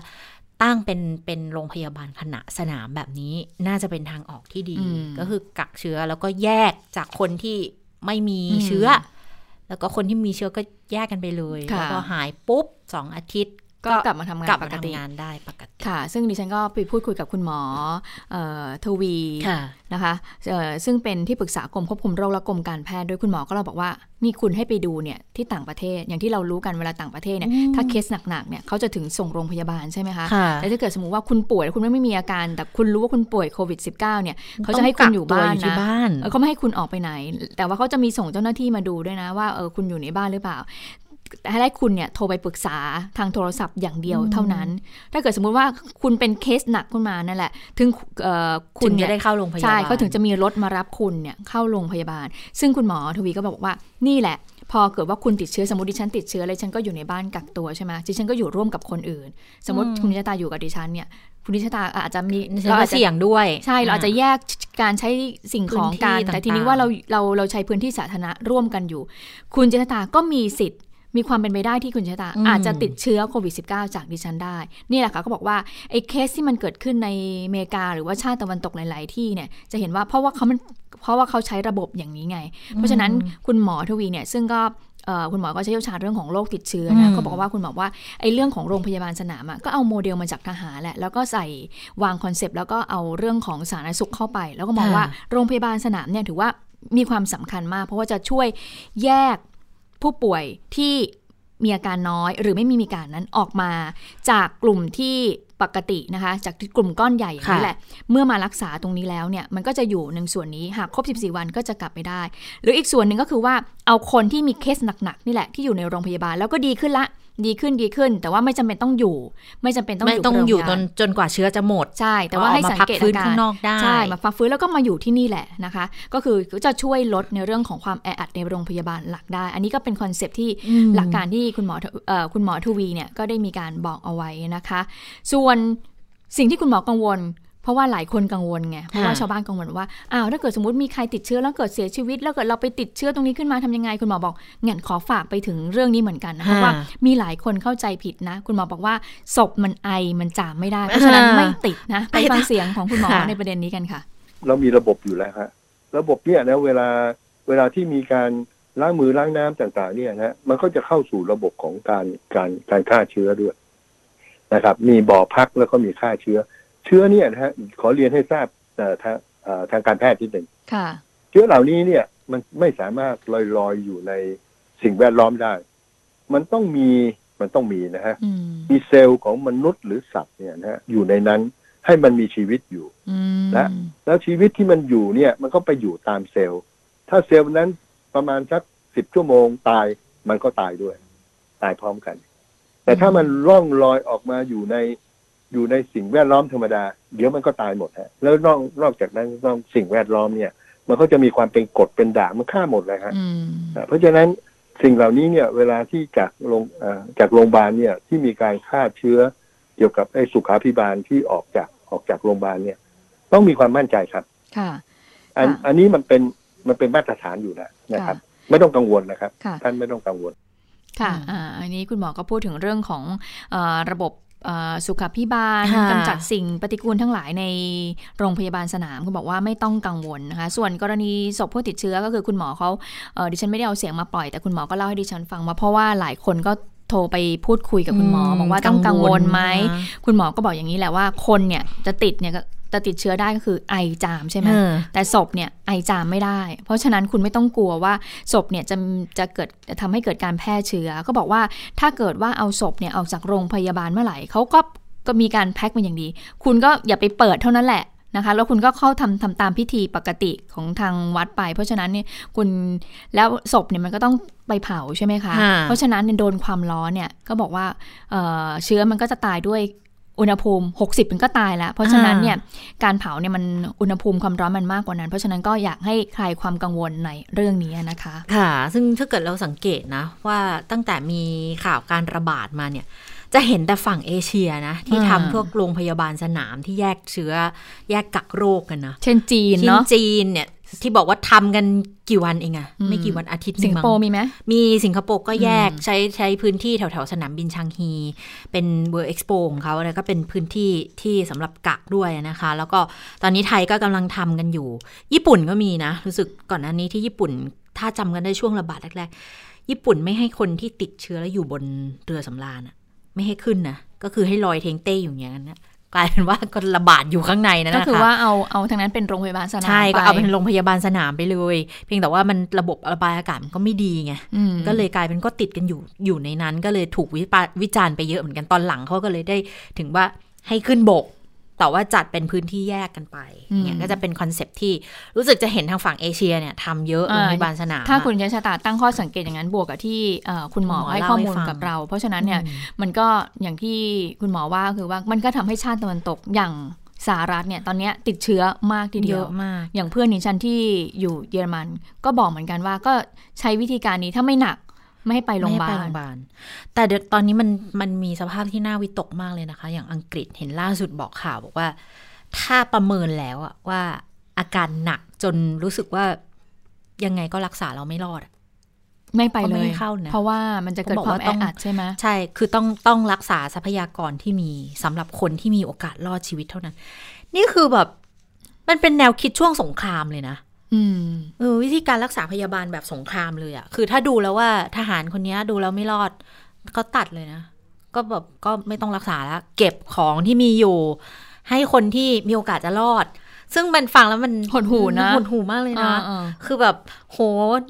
ตั้งเป็นเป็นโรงพยาบาลขณะสนามแบบนี้น่าจะเป็นทางออกที่ดีอืมก็คือกักเชื้อแล้วก็แยกจากคนที่ไม่มีอืมเชื้อ แล้วก็คนที่มีเชื้อก็แยกกันไปเลยค่ะแล้วก็หายปุ๊บสองอาทิตย์ ก็กลับมาทำงานกลับปมากติทำงานได้ปกติค่ะ ซึ่งดิฉันก็ไปพูดคุยกับคุณหมอเอ่อทวีค่ะนะคะเอ่อซึ่งเป็นที่ปรึกษากรมควบคุมโรคและกรมการแพทย์ด้วยคุณหมอก็เราบอกว่านี่คุณให้ไปดูเนี่ยที่ต่างประเทศอย่างที่เรารู้กันเวลาต่างประเทศเนี่ยอืมถ้าเคสหนักๆเนี่ยเขาจะถึงส่งโรงพยาบาลใช่ไหมคะค่ะแต่ถ้าเกิดสมมติว่าคุณป่วยแล้วคุณไม่มีอาการ แต่คุณรู้ว่าคุณป่วยโควิด -19 เนี่ยเขาจะให้คุณอยู่บ้านต้องกักตัวอยู่ที่นะบ้านเออเขาไม่ให้คุณออกไปไหน แต่ว่าเขาจะมีส่งเจ้าหน้าที่มาดูด้วยนะว่าเออคุณอยู่ในบ้านหรือเปล่า ให้ได้คุณเนี่ยโทรไปปรึกษาทางโทรศัพท์อย่างเดียวเท่านั้น ถ้าเกิดสมมุติว่าคุณเป็นเคสหนักขึ้นมานั่นแหละ ถึงเอ่อคุถึณงเนี่จะยได้เข้าโรงพยาบาล ใช่เขาถึงจะมีรถมารับคุณเนี่ยเข้าโรงพยาบาล ซึ่งคุณหมอทวีก็บอกว่านี่แหละ พอเกิดว่าคุณติดเชื้อสมมติดิฉันติดเชื้อเลยฉันก็อยู่ในบ้านกักตัวใช่ไหมดิฉันก็อยู่ร่วมกับคนอื่น สมมติอืมคุณนิชตาอยู่กับดิฉันเนี่ยคุณนิชตาอาจจะมีฉันก็อาจจะเสี่ยงด้วย ใช่เราอาจจะแยกการใช้สิ่งของกันพื้นที่แต่ทีนี้ต่างๆว่าเราเราเราใช้พื้นที่สาธารณะร่วมกันอยู่ คุณเจษตาก็มีสิทธิ์ มีความเป็นไปได้ที่คุณเจษตาอืมอาจจะติดเชื้อโควิด -19 จากดิฉันได้ นี่แหละค่ะก็บอกว่าไอ้เคสที่มันเกิดขึ้นในอเมริกา หรือว่าชาติตะวันตกหลาย ๆ ที่เนี่ยจะเห็นว่าเพราะว่าเขามันเพราะว่าเขาใช้ระบบอย่างนี้ไง เพราะฉะนั้นคุณหมอทวีเนี่ยซึ่งก็เอ่อคุณหมอก็เชี่ยวชาญเรื่องของโรคติดเชื้ออืนะมเขาบอกว่าคุณหมอว่าไอ้เรื่องของโรงพยาบาลสนามอะก็เอาโมเดลมาจากทหารแหละแล้วก็ใส่วาง concept แล้วก็เอาเรื่องของสาธารณสุขเข้าไป แล้วก็มองว่าโรงพยาบาลสนามเนี่ยถือว่ามีความสำคัญมาก เพราะว่าจะช่วยแยก ผู้ป่วยที่มีอาการน้อย หรือไม่มีมีอาการนั้นออกมา จากกลุ่มที่ปกตินะคะ จากกลุ่มก้อนใหญ่อย่างนี้ค่ะแหละ เมื่อมารักษาตรงนี้แล้วเนี่ยมันก็จะอยู่ในส่วนนี้หากครบ 14 วันก็จะกลับไปได้ หรืออีกส่วนหนึ่งก็คือว่าเอาคนที่มีเคสหนักๆนี่แหละที่อยู่ในโรงพยาบาลแล้วก็ดีขึ้นละ ดีขึ้นดีขึ้น แต่ว่าไม่จำเป็นต้องอยู่ ไม่จำเป็นต้องไม่อยู่ต้องอยู่โรงพจยาบาลนจนกว่าเชื้อจะหมดใช่ แต่ว่าให้สังเกตออกมาพักฟื้อานการข้างนอกได้ใช่มาพักฟื้นแล้วก็มาอยู่ที่นี่แหละนะคะ ก็คือจะช่วยลดในเรื่องของความแออัดในโรงพยาบาลหลักได้ อันนี้ก็เป็นคอนเซปต์ที่อืมหลักการที่คุณหมอเอ่อคุณหมอทวีเนี่ยก็ได้มีการบอกเอาไว้นะคะ ส่วนสิ่งที่คุณหมอกังวล เพราะว่าหลายคนกังวลไง เพราะว่าชาวบ้านกังวลว่า อ้าวถ้าเกิดสมมติมีใครติดเชื้อแล้วเกิดเสียชีวิต แล้วเกิดเราไปติดเชื้อตรงนี้ขึ้นมาทำยังไง คุณหมอบอกงั้นขอฝากไปถึงเรื่องนี้เหมือนกันนะเพราะว่ามีหลายคนเข้าใจผิดนะ คุณหมอบอกว่าศพมันไอมันจามไม่ได้ เพราะฉะนั้นไม่ติดนะ ไปฟังเสียงของคุณหมอในประเด็นนี้กันค่ะ เรามีระบบอยู่แล้วฮะ ระบบเนี่ยนะเวลาเวลาที่มีการล้างมือล้างน้ำต่าง ๆ เนี่ยนะมันก็จะเข้าสู่ระบบของการการการฆ่าเชื้อด้วยนะครับ มีบ่อพักแล้วก็มีฆ่าเชื้อ เชื้อเนี่ยนะฮะขอเรียนให้ทราบเอ่อทางเอ่อทางการแพทย์นิดหนึ่งค่ะเชื้อเหล่านี้เนี่ยมันไม่สามารถลอยลอยๆอยู่ในสิ่งแวดล้อมได้ มันต้องมีมันต้องมีนะฮะอืมมีเซลล์ของมนุษย์หรือสัตว์เนี่ยนะฮะอยู่ในนั้นให้มันมีชีวิตอยู่อืมและแล้วชีวิตที่มันอยู่เนี่ย มันก็ไปอยู่ตามเซลล์ ถ้าเซลล์นั้นประมาณสักสิบชั่วโมงตายมันก็ตายด้วย ตายพร้อมกัน แต่ถ้ามันล่องลอยออกมาอยู่ใน อยู่ในสิ่งแวดล้อมธรรมดา เดี๋ยวมันก็ตายหมดฮะแล้วนอกนอกจากนั้นนอกสิ่งแวดล้อมเนี่ย มันก็จะมีความเป็นกรดเป็นด่างมันฆ่าหมดเลยฮะอืมอ่าเพราะฉะนั้นสิ่งเหล่านี้เนี่ย เวลาที่จากโรงเอ่อจากโรงพยาบาลเนี่ยที่มีการฆ่าเชื้อเกี่ยวกับไอ้สุขาภิบาลที่ออกจากออกจากโรงพยาบาลเนี่ย ต้องมีความมั่นใจครับ ค่ะ อันค่ะอันนี้มันเป็นมันเป็นมาตรฐานอยู่แล้วนะครับ ไม่ต้องกังวลนะครับค่ะท่านไม่ต้องกังวลค่ะอืมอ่าอันนี้คุณหมอก็พูดถึงเรื่องของเออระบบเอ่อ สุขภิบาลค่ะกำจัดสิ่งปฏิกูลทั้งหลายในโรงพยาบาลสนามคุณบอกว่าไม่ต้องกังวลนะคะส่วนกรณีศพผู้ติดเชื้อก็คือคุณหมอเขาเอ่อดิฉันไม่ได้เอาเสียงมาปล่อยแต่คุณหมอก็เล่าให้ดิฉันฟังมาเพราะว่าหลายคนก็โทรไปพูดคุยกับคุณหมอบอกว่าต้องกังวลไหมนะคุณหมอก็บอกอย่างนี้แหละว่าคนเนี่ยจะติดเนี่ย ก็จะติดเชื้อได้ก็คือไอจามใช่ไหมเออแต่ศพเนี่ยไอจามไม่ได้ เพราะฉะนั้นคุณไม่ต้องกลัวว่าศพเนี่ยจะจะเกิดจะทำให้เกิดการแพร่เชื้อ ก็บอกว่าถ้าเกิดว่าเอาศพเนี่ยออกจากโรงพยาบาลเมื่อไหร่เขาก็ก็มีการแพ็คมาอย่างดี คุณก็อย่าไปเปิดเท่านั้นแหละนะคะแล้วคุณก็เข้าทำทำตามพิธีปกติของทางวัดไป เพราะฉะนั้นเนี่ยคุณแล้วศพเนี่ยมันก็ต้องไปเผาใช่ไหมคะค่ะเพราะฉะนั้นเนี่ยโดนความร้อนเนี่ยก็บอกว่าเอ่อเชื้อมันก็จะตายด้วย อุณหภูมิ 60มันก็ตายแล้ว เพราะฉะนั้นเนี่ยการเผาเนี่ยมันอุณหภูมิความร้อนมันมากกว่านั้น เพราะฉะนั้นก็อยากให้คลายความกังวลในเรื่องนี้นะคะ ค่ะ ซึ่งถ้าเกิดเราสังเกตนะ ว่าตั้งแต่มีข่าวการระบาดมาเนี่ยจะเห็นแต่ฝั่งเอเชียนะ ที่อ่าทำพวกโรงพยาบาลสนามที่แยกเชื้อแยกกักโรคกันนะ เช่นจีนที่เนาะจีนเนี่ย ที่บอกว่าทำกันกี่วันเองอะอืมไม่กี่วันอาทิตย์หสินึ่งมั้งสิงคโปร์มีไหมมีสิงคโปร์ก็แยกอืมใช้ใช้พื้นที่แถวแถวๆสนามบินชางงี เป็น World Expo ของเขาแล้วก็เป็นพื้นที่ที่สำหรับกักด้วยนะคะ แล้วก็ตอนนี้ไทยก็กำลังทำกันอยู่ ญี่ปุ่นก็มีนะ รู้สึกก่อนหน้านี้ที่ญี่ปุ่น ถ้าจำกันได้ช่วงระบาดแรกๆญี่ปุ่นไม่ให้คนที่ติดเชื้อแล้วอยู่บนเรือสำราญอะไม่ให้ขึ้นนะก็คือให้ลอยเทงเต้อยู่อย่างนั้นนะ กลายเป็นว่าก็ระบาดอยู่ข้างในนั่นก็นะคะคือว่าเอาเอาทางนั้นเป็นโรงพยาบาลสนามใช่ก็ไปเอาเป็นโรงพยาบาลสนามไปเลย เพียงแต่ว่ามันระบบระบายอากาศมันก็ไม่ดีไงอืมก็เลยกลายเป็นก็ติดกันอยู่อยู่ในนั้น ก็เลยถูกวิปาวิจารณ์ไปเยอะเหมือนกันตอนหลังเขาก็เลยได้ถึงว่าให้ขึ้นบก แต่ว่าจัดเป็นพื้นที่แยกกันไปเนี่ยก็จะเป็นคอนเซปต์ที่รู้สึกจะเห็นทางฝั่งเอเชียเนี่ยทำเยอะโรงพยาบาลสนาม ถ้าอะคุณยชะตาตั้งข้อสังเกตอย่างนั้นบวกกับที่เอ่อคุณหมอคุณหมอให้เล่าข้อให้มูลฟังกับเรา เพราะฉะนั้นเนี่ยอืมมันก็อย่างที่คุณหมอว่าคือว่ามันก็ทำให้ชาติตะวันตกอย่างสหรัฐเนี่ยตอนเนี้ยติดเชื้อมากทีเดีเยยวอะมาก อย่างเพื่อนดิฉันที่อยู่เยอรมัน ก็บอกเหมือนกันว่าก็ใช้วิธีการนี้ถ้าไม่หนัก ไม่ให้ไปโรงพยาบาไม่ให้ลไปโรงพยาบาล แต่เดี๋ยวตอนนี้มันมันมีสภาพที่น่าวิตกมากเลยนะคะ อย่างอังกฤษเห็นล่าสุดบอกข่าวบอกว่า ถ้าประเมินแล้วอะว่าอาการหนักจนรู้สึกว่ายังไงก็รักษาเราไม่รอดอะไม่ไปก็เลไม่ยให้เข้านะเพราะว่ามันจะเกิดเขาบอกความว่าแอต้องอัดใช่ไหมใช่ คือต้องต้องรักษาทรัพยากรที่มีสำหรับคนที่มีโอกาสรอดชีวิตเท่านั้น นี่คือแบบ มันเป็นแนวคิดช่วงสงครามเลยนะอืม เออวิธีการรักษาพยาบาลแบบสงครามเลยอะ่ะคือถ้าดูแล้วว่าทหารคนนี้ดูแล้วไม่รอด ก็ตัดเลยนะ ก็แบบก็ไม่ต้องรักษาแล้ว เก็บของที่มีอยู่ ให้คนที่มีโอกาสจะรอด ซึ่งมันฟังแล้วมันหดหู่นะหดหูมากเลยนะอ่าคือแบบโห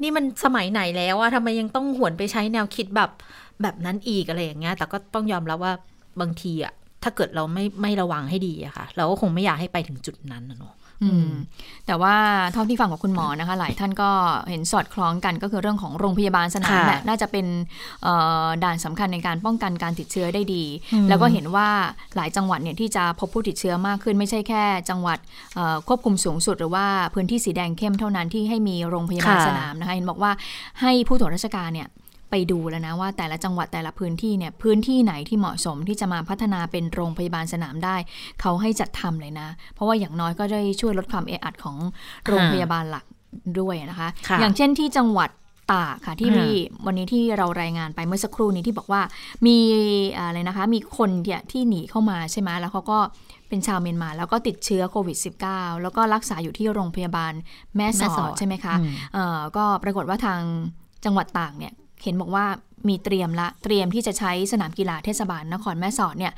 นี่มันสมัยไหนแล้วอะทำไมยังต้องหวนไปใช้แนวคิดแบบแบบนั้นอีกอะไรอย่างเงี้ย แต่ก็ต้องยอมรับว่าบางทีอะถ้าเกิดเราไม่ไม่ระวังให้ดีอะค่ะ เราก็คงไม่อยากให้ไปถึงจุดนั้นนะเนาะ อืมแต่ว่าเท่าที่ฟังกับคุณหมอนะคะ หลายท่านก็เห็นสอดคล้องกันก็คือเรื่องของโรงพยาบาลสนามค่ะแหละน่าจะเป็นเอ่อด่านสำคัญในการป้องกันการติดเชื้อได้ดีอืมแล้วก็เห็นว่าหลายจังหวัดเนี่ยที่จะพบผู้ติดเชื้อมากขึ้น ไม่ใช่แค่ จังหวัดเอ่อควบคุมสูงสุด หรือว่าพื้นที่สีแดงเข้มเท่านั้นที่ให้มีโรงพยาบาลค่ะสนามนะคะเห็นบอกว่าให้ผู้ตรวจราชการเนี่ย ไปดูแล้วนะว่าแต่ละจังหวัดแต่ละพื้นที่เนี่ยพื้นที่ไหนที่เหมาะสมที่จะมาพัฒนาเป็นโรงพยาบาลสนามได้ เขาให้จัดทำเลยนะ เพราะว่าอย่างน้อยก็ได้ช่วยลดความเอะอัดของโรงพยาบาลหลักด้วยนะคะค่ะอย่างเช่นที่จังหวัดตากค่ะที่ค่ะมีวันนี้ที่เรารายงานไปเมื่อสักครู่นี้ที่บอกว่ามีอะไรนะคะ มีคนเนี่ยที่หนีเข้ามาใช่ไหมแล้วเขาก็เป็นชาวเมียนมาแล้วก็ติดเชื้อโควิด -19 แล้วก็รักษาอยู่ที่โรงพยาบาลแม่สแม่อสอดดใช่ไหมคะอืมเอ่อก็ปรากฏว่าทางจังหวัดตากเนี่ย เห็นบอกว่ามีเตรียมละเตรียมที่จะใช้สนามกีฬาเทศบาลนครแม่สอดเนี่ย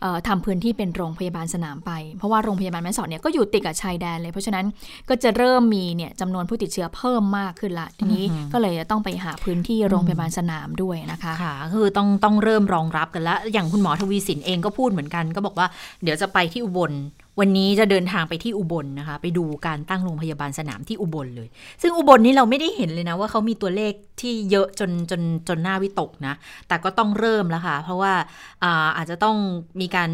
เอ่อทำพื้นที่เป็นโรงพยาบาลสนามไป เพราะว่าโรงพยาบาลแม่สอดเนี่ยก็อยู่ติดกับชายแดนเลย เพราะฉะนั้นก็จะเริ่มมีเนี่ยจำนวนผู้ติดเชื้อเพิ่มมากขึ้นละ ทีนี้ก็เลยจะต้องไปหาพื้นที่โรงพยาบาลสนามด้วยนะคะค่ะคือต้องต้องเริ่มรองรับกันแล้วอย่างคุณหมอทวีสินเองก็พูดเหมือนกัน ก็บอกว่าเดี๋ยวจะไปที่อุบล วันนี้จะเดินทางไปที่อุบลนะคะ ไปดูการตั้งโรงพยาบาลสนามที่อุบลเลย ซึ่งอุบลนี้เราไม่ได้เห็นเลยนะว่าเขามีตัวเลขที่เยอะจนจนจนหน้าวิตกนะ แต่ก็ต้องเริ่มแล้วค่ะ เพราะว่าอาอาจจะต้องมีการ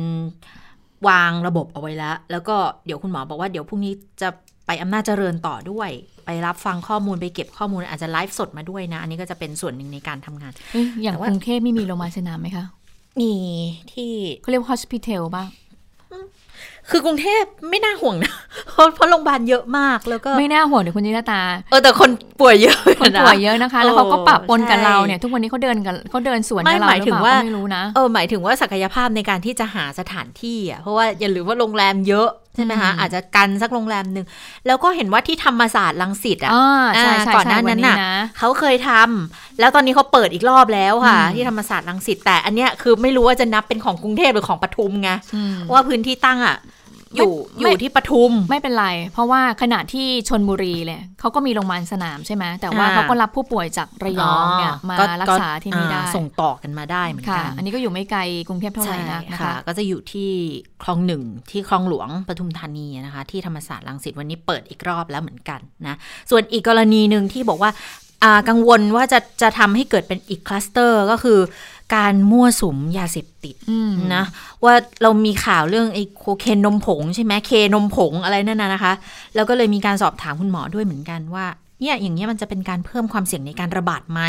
วางระบบเอาไว้แล้ว แล้วก็เดี๋ยวคุณหมอบอกว่าเดี๋ยวพรุ่งนี้จะไปอำนาจเจริญต่อด้วย ไปรับฟังข้อมูลไปเก็บข้อมูลอาจจะไลฟ์สดมาด้วยนะ อันนี้ก็จะเป็นส่วนหนึ่งในการทำงานเอ๊ะอย่างแต่ว่ากรุงเทพไม่มีโรงพยาบาลสนามไหมคะ มีที่เขาเรียกว่า hospital ป่ะ คือกรุงเทพไม่น่าห่วงนะเพราะเพราะโรงพยาบาลเยอะมากแล้วก็ไม่น่าห่วงเดี๋ยวคุณยิตา เออแต่คนป่วยเยอะคนป่วยเยอะนะคะ แล้วเขาก็ปะปนกับใช่เราเนี่ย ทุกวันนี้เขาเดินกันเขาเดินสวนไม่กับเราหมายหรือถึงเปล่าว่าก็ไม่รู้นะเออหมายถึงว่าศักยภาพในการที่จะหาสถานที่อะเพราะว่าอย่าลืมว่าโรงแรมเยอะ ใช่ไหมคะอืมอาจจะกันสักโรงแรมหนึ่งแล้วก็เห็นว่าที่ธรรมศาสตร์ลังสิตอะอ่าใช่ใช่ก่อนหใช่น้าวันั้นนี้น่ะนะเขาเคยทำแล้วตอนนี้เขาเปิดอีกรอบแล้วค่ะอืมที่ธรรมศาสตร์ลังสิตแต่อันเนี้ยคือไม่รู้ว่าจะนับเป็นของกรุงเทพหรือของปทุมไงอืมว่าพื้นที่ตั้งอะ อยู่ไม่อยู่ที่ปทุมไม่เป็นไร เพราะว่าขณะที่ชนบุรีเลยเขาก็มีโรงพยาบาลสนามใช่ไหมแต่ว่าอ่าเขาก็รับผู้ป่วยจากระยองเนี่ยมาก็รักษาที่นี่ได้อ่าส่งต่อกันมาได้เหมือนค่ะกันอันนี้ก็อยู่ไม่ไกลกรุงเทพเท่าไหร่นักนะใช่คะก็จะอยู่ที่คลองหนึ่งที่คลองหลวงปทุมธานีนะคะ ที่ธรรมศาสตร์ลังสิตวันนี้เปิดอีกรอบแล้วเหมือนกันนะส่วนอีกกรณีหนึ่งที่บอกว่าอ่ากังวลว่าจะจะทำให้เกิดเป็นอีกคลัสเตอร์ก็คือ การมั่วสุมยาเสพติดอืมนะว่าเรามีข่าวเรื่องไอ้โคเคนนมผงใช่ไหมเคนมผงอะไรนั่นนะนะคะ แล้วก็เลยมีการสอบถามคุณหมอด้วยเหมือนกันว่าเนี่ยอย่างเงี้ยมันจะเป็นการเพิ่มความเสี่ยงในการระบาดไหม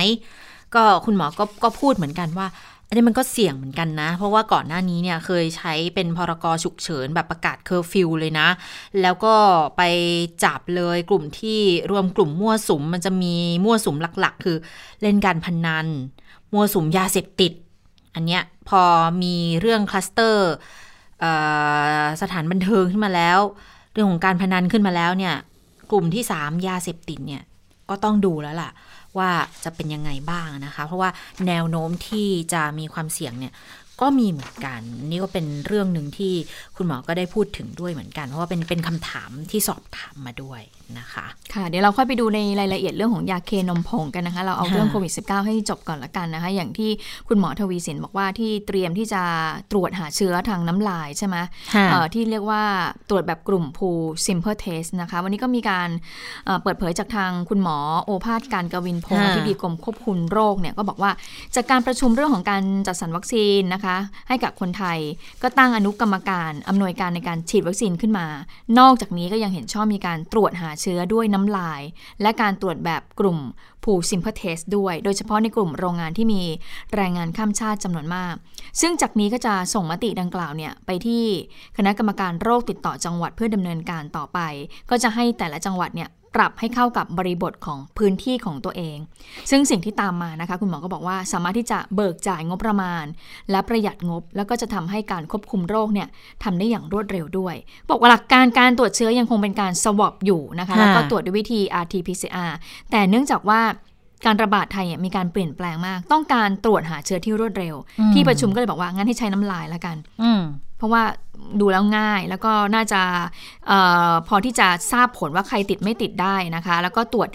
ก็คุณหมอก็ก็พูดเหมือนกันว่า อันนี้มันก็เสี่ยงเหมือนกันนะ เพราะว่าก่อนหน้านี้เนี่ยเคยใช้เป็นพรกฉุกเฉินแบบประกาศเคอร์ฟิวเลยนะ แล้วก็ไปจับเลยกลุ่มที่รวมกลุ่มมั่วสุม มันจะมีมั่วสุมหลักๆ คือเล่นการพนนัน มัวสุมยาเสพติด อันเนี้ยพอมีเรื่องคลัสเตอร์อสถานบันเทิงขึ้นมาแล้ว เรื่องของการพนันขึ้นมาแล้วเนี่ย กลุ่มที่สามยาเสพติดเนี่ยก็ต้องดูแล้วล่ะ ว่าจะเป็นยังไงบ้างนะคะ เพราะว่าแนวโน้มที่จะมีความเสี่ยงเนี่ยก็มีเหมือนกัน นี่ก็เป็นเรื่องหนึ่งที่คุณหมอก็ได้พูดถึงด้วยเหมือนกัน เพราะว่าเป็นเป็นคำถามที่สอบถามมาด้วยนะคะ ค่ะเดี๋ยวเราค่อยไปดูในรายละเอียดเรื่องของยาเคนมผงกันนะคะ เราเอาค่ะเรื่องโควิด -19 ให้จบก่อนละกันนะคะ อย่างที่คุณหมอทวีสินบอกว่าที่เตรียมที่จะตรวจหาเชื้อทางน้ำลายใช่ไหมเอ่อที่เรียกว่าตรวจแบบกลุ่ม pool simple test นะคะ วันนี้ก็มีการเอ่อเปิดเผยจากทางคุณหมอโอภาสการกวินพงศ์ค่ะที่ดีกรมควบคุมโรคเนี่ยก็บอกว่าจากการประชุมเรื่องของการจัดสรรวัคซีนนะคะ ให้กับคนไทยก็ตั้งอนุกรรมการอำนวยการในการฉีดวัคซีนขึ้นมา นอกจากนี้ก็ยังเห็นชอบมีการตรวจหาเชื้อด้วยน้ำลาย และการตรวจแบบกลุ่ม pool sample test ด้วย โดยเฉพาะในกลุ่มโรงงานที่มีแรงงานข้ามชาติจำนวนมาก ซึ่งจากนี้ก็จะส่งมติดังกล่าวเนี่ยไปที่คณะกรรมการโรคติดต่อจังหวัดเพื่อดำเนินการต่อไป ก็จะให้แต่ละจังหวัดเนี่ย ปรับให้เข้ากับบริบทของพื้นที่ของตัวเอง ซึ่งสิ่งที่ตามมานะคะ คุณหมอก็บอกว่าสามารถที่จะเบิกจ่ายงบประมาณ และประหยัดงบ แล้วก็จะทำให้การควบคุมโรคเนี่ยทำได้อย่างรวดเร็วด้วย บอกว่าหลักการการตรวจเชื้อยังคงเป็นการสวอปอยู่นะคะแล้วก็ตรวจด้วยวิธี RT-PCR แต่เนื่องจากว่า การระบาดไทยมีการเปลี่ยนแปลงมาก ต้องการตรวจหาเชื้อที่รวดเร็ว ที่ประชุมก็เลยบอกว่างั้นให้ใช้น้ำลายแล้วกันอืมเพราะว่าดูแล้วง่ายแล้วก็น่าจะเออพอที่จะทราบผลว่าใครติดไม่ติดได้นะคะ แล้วก็ตรวจ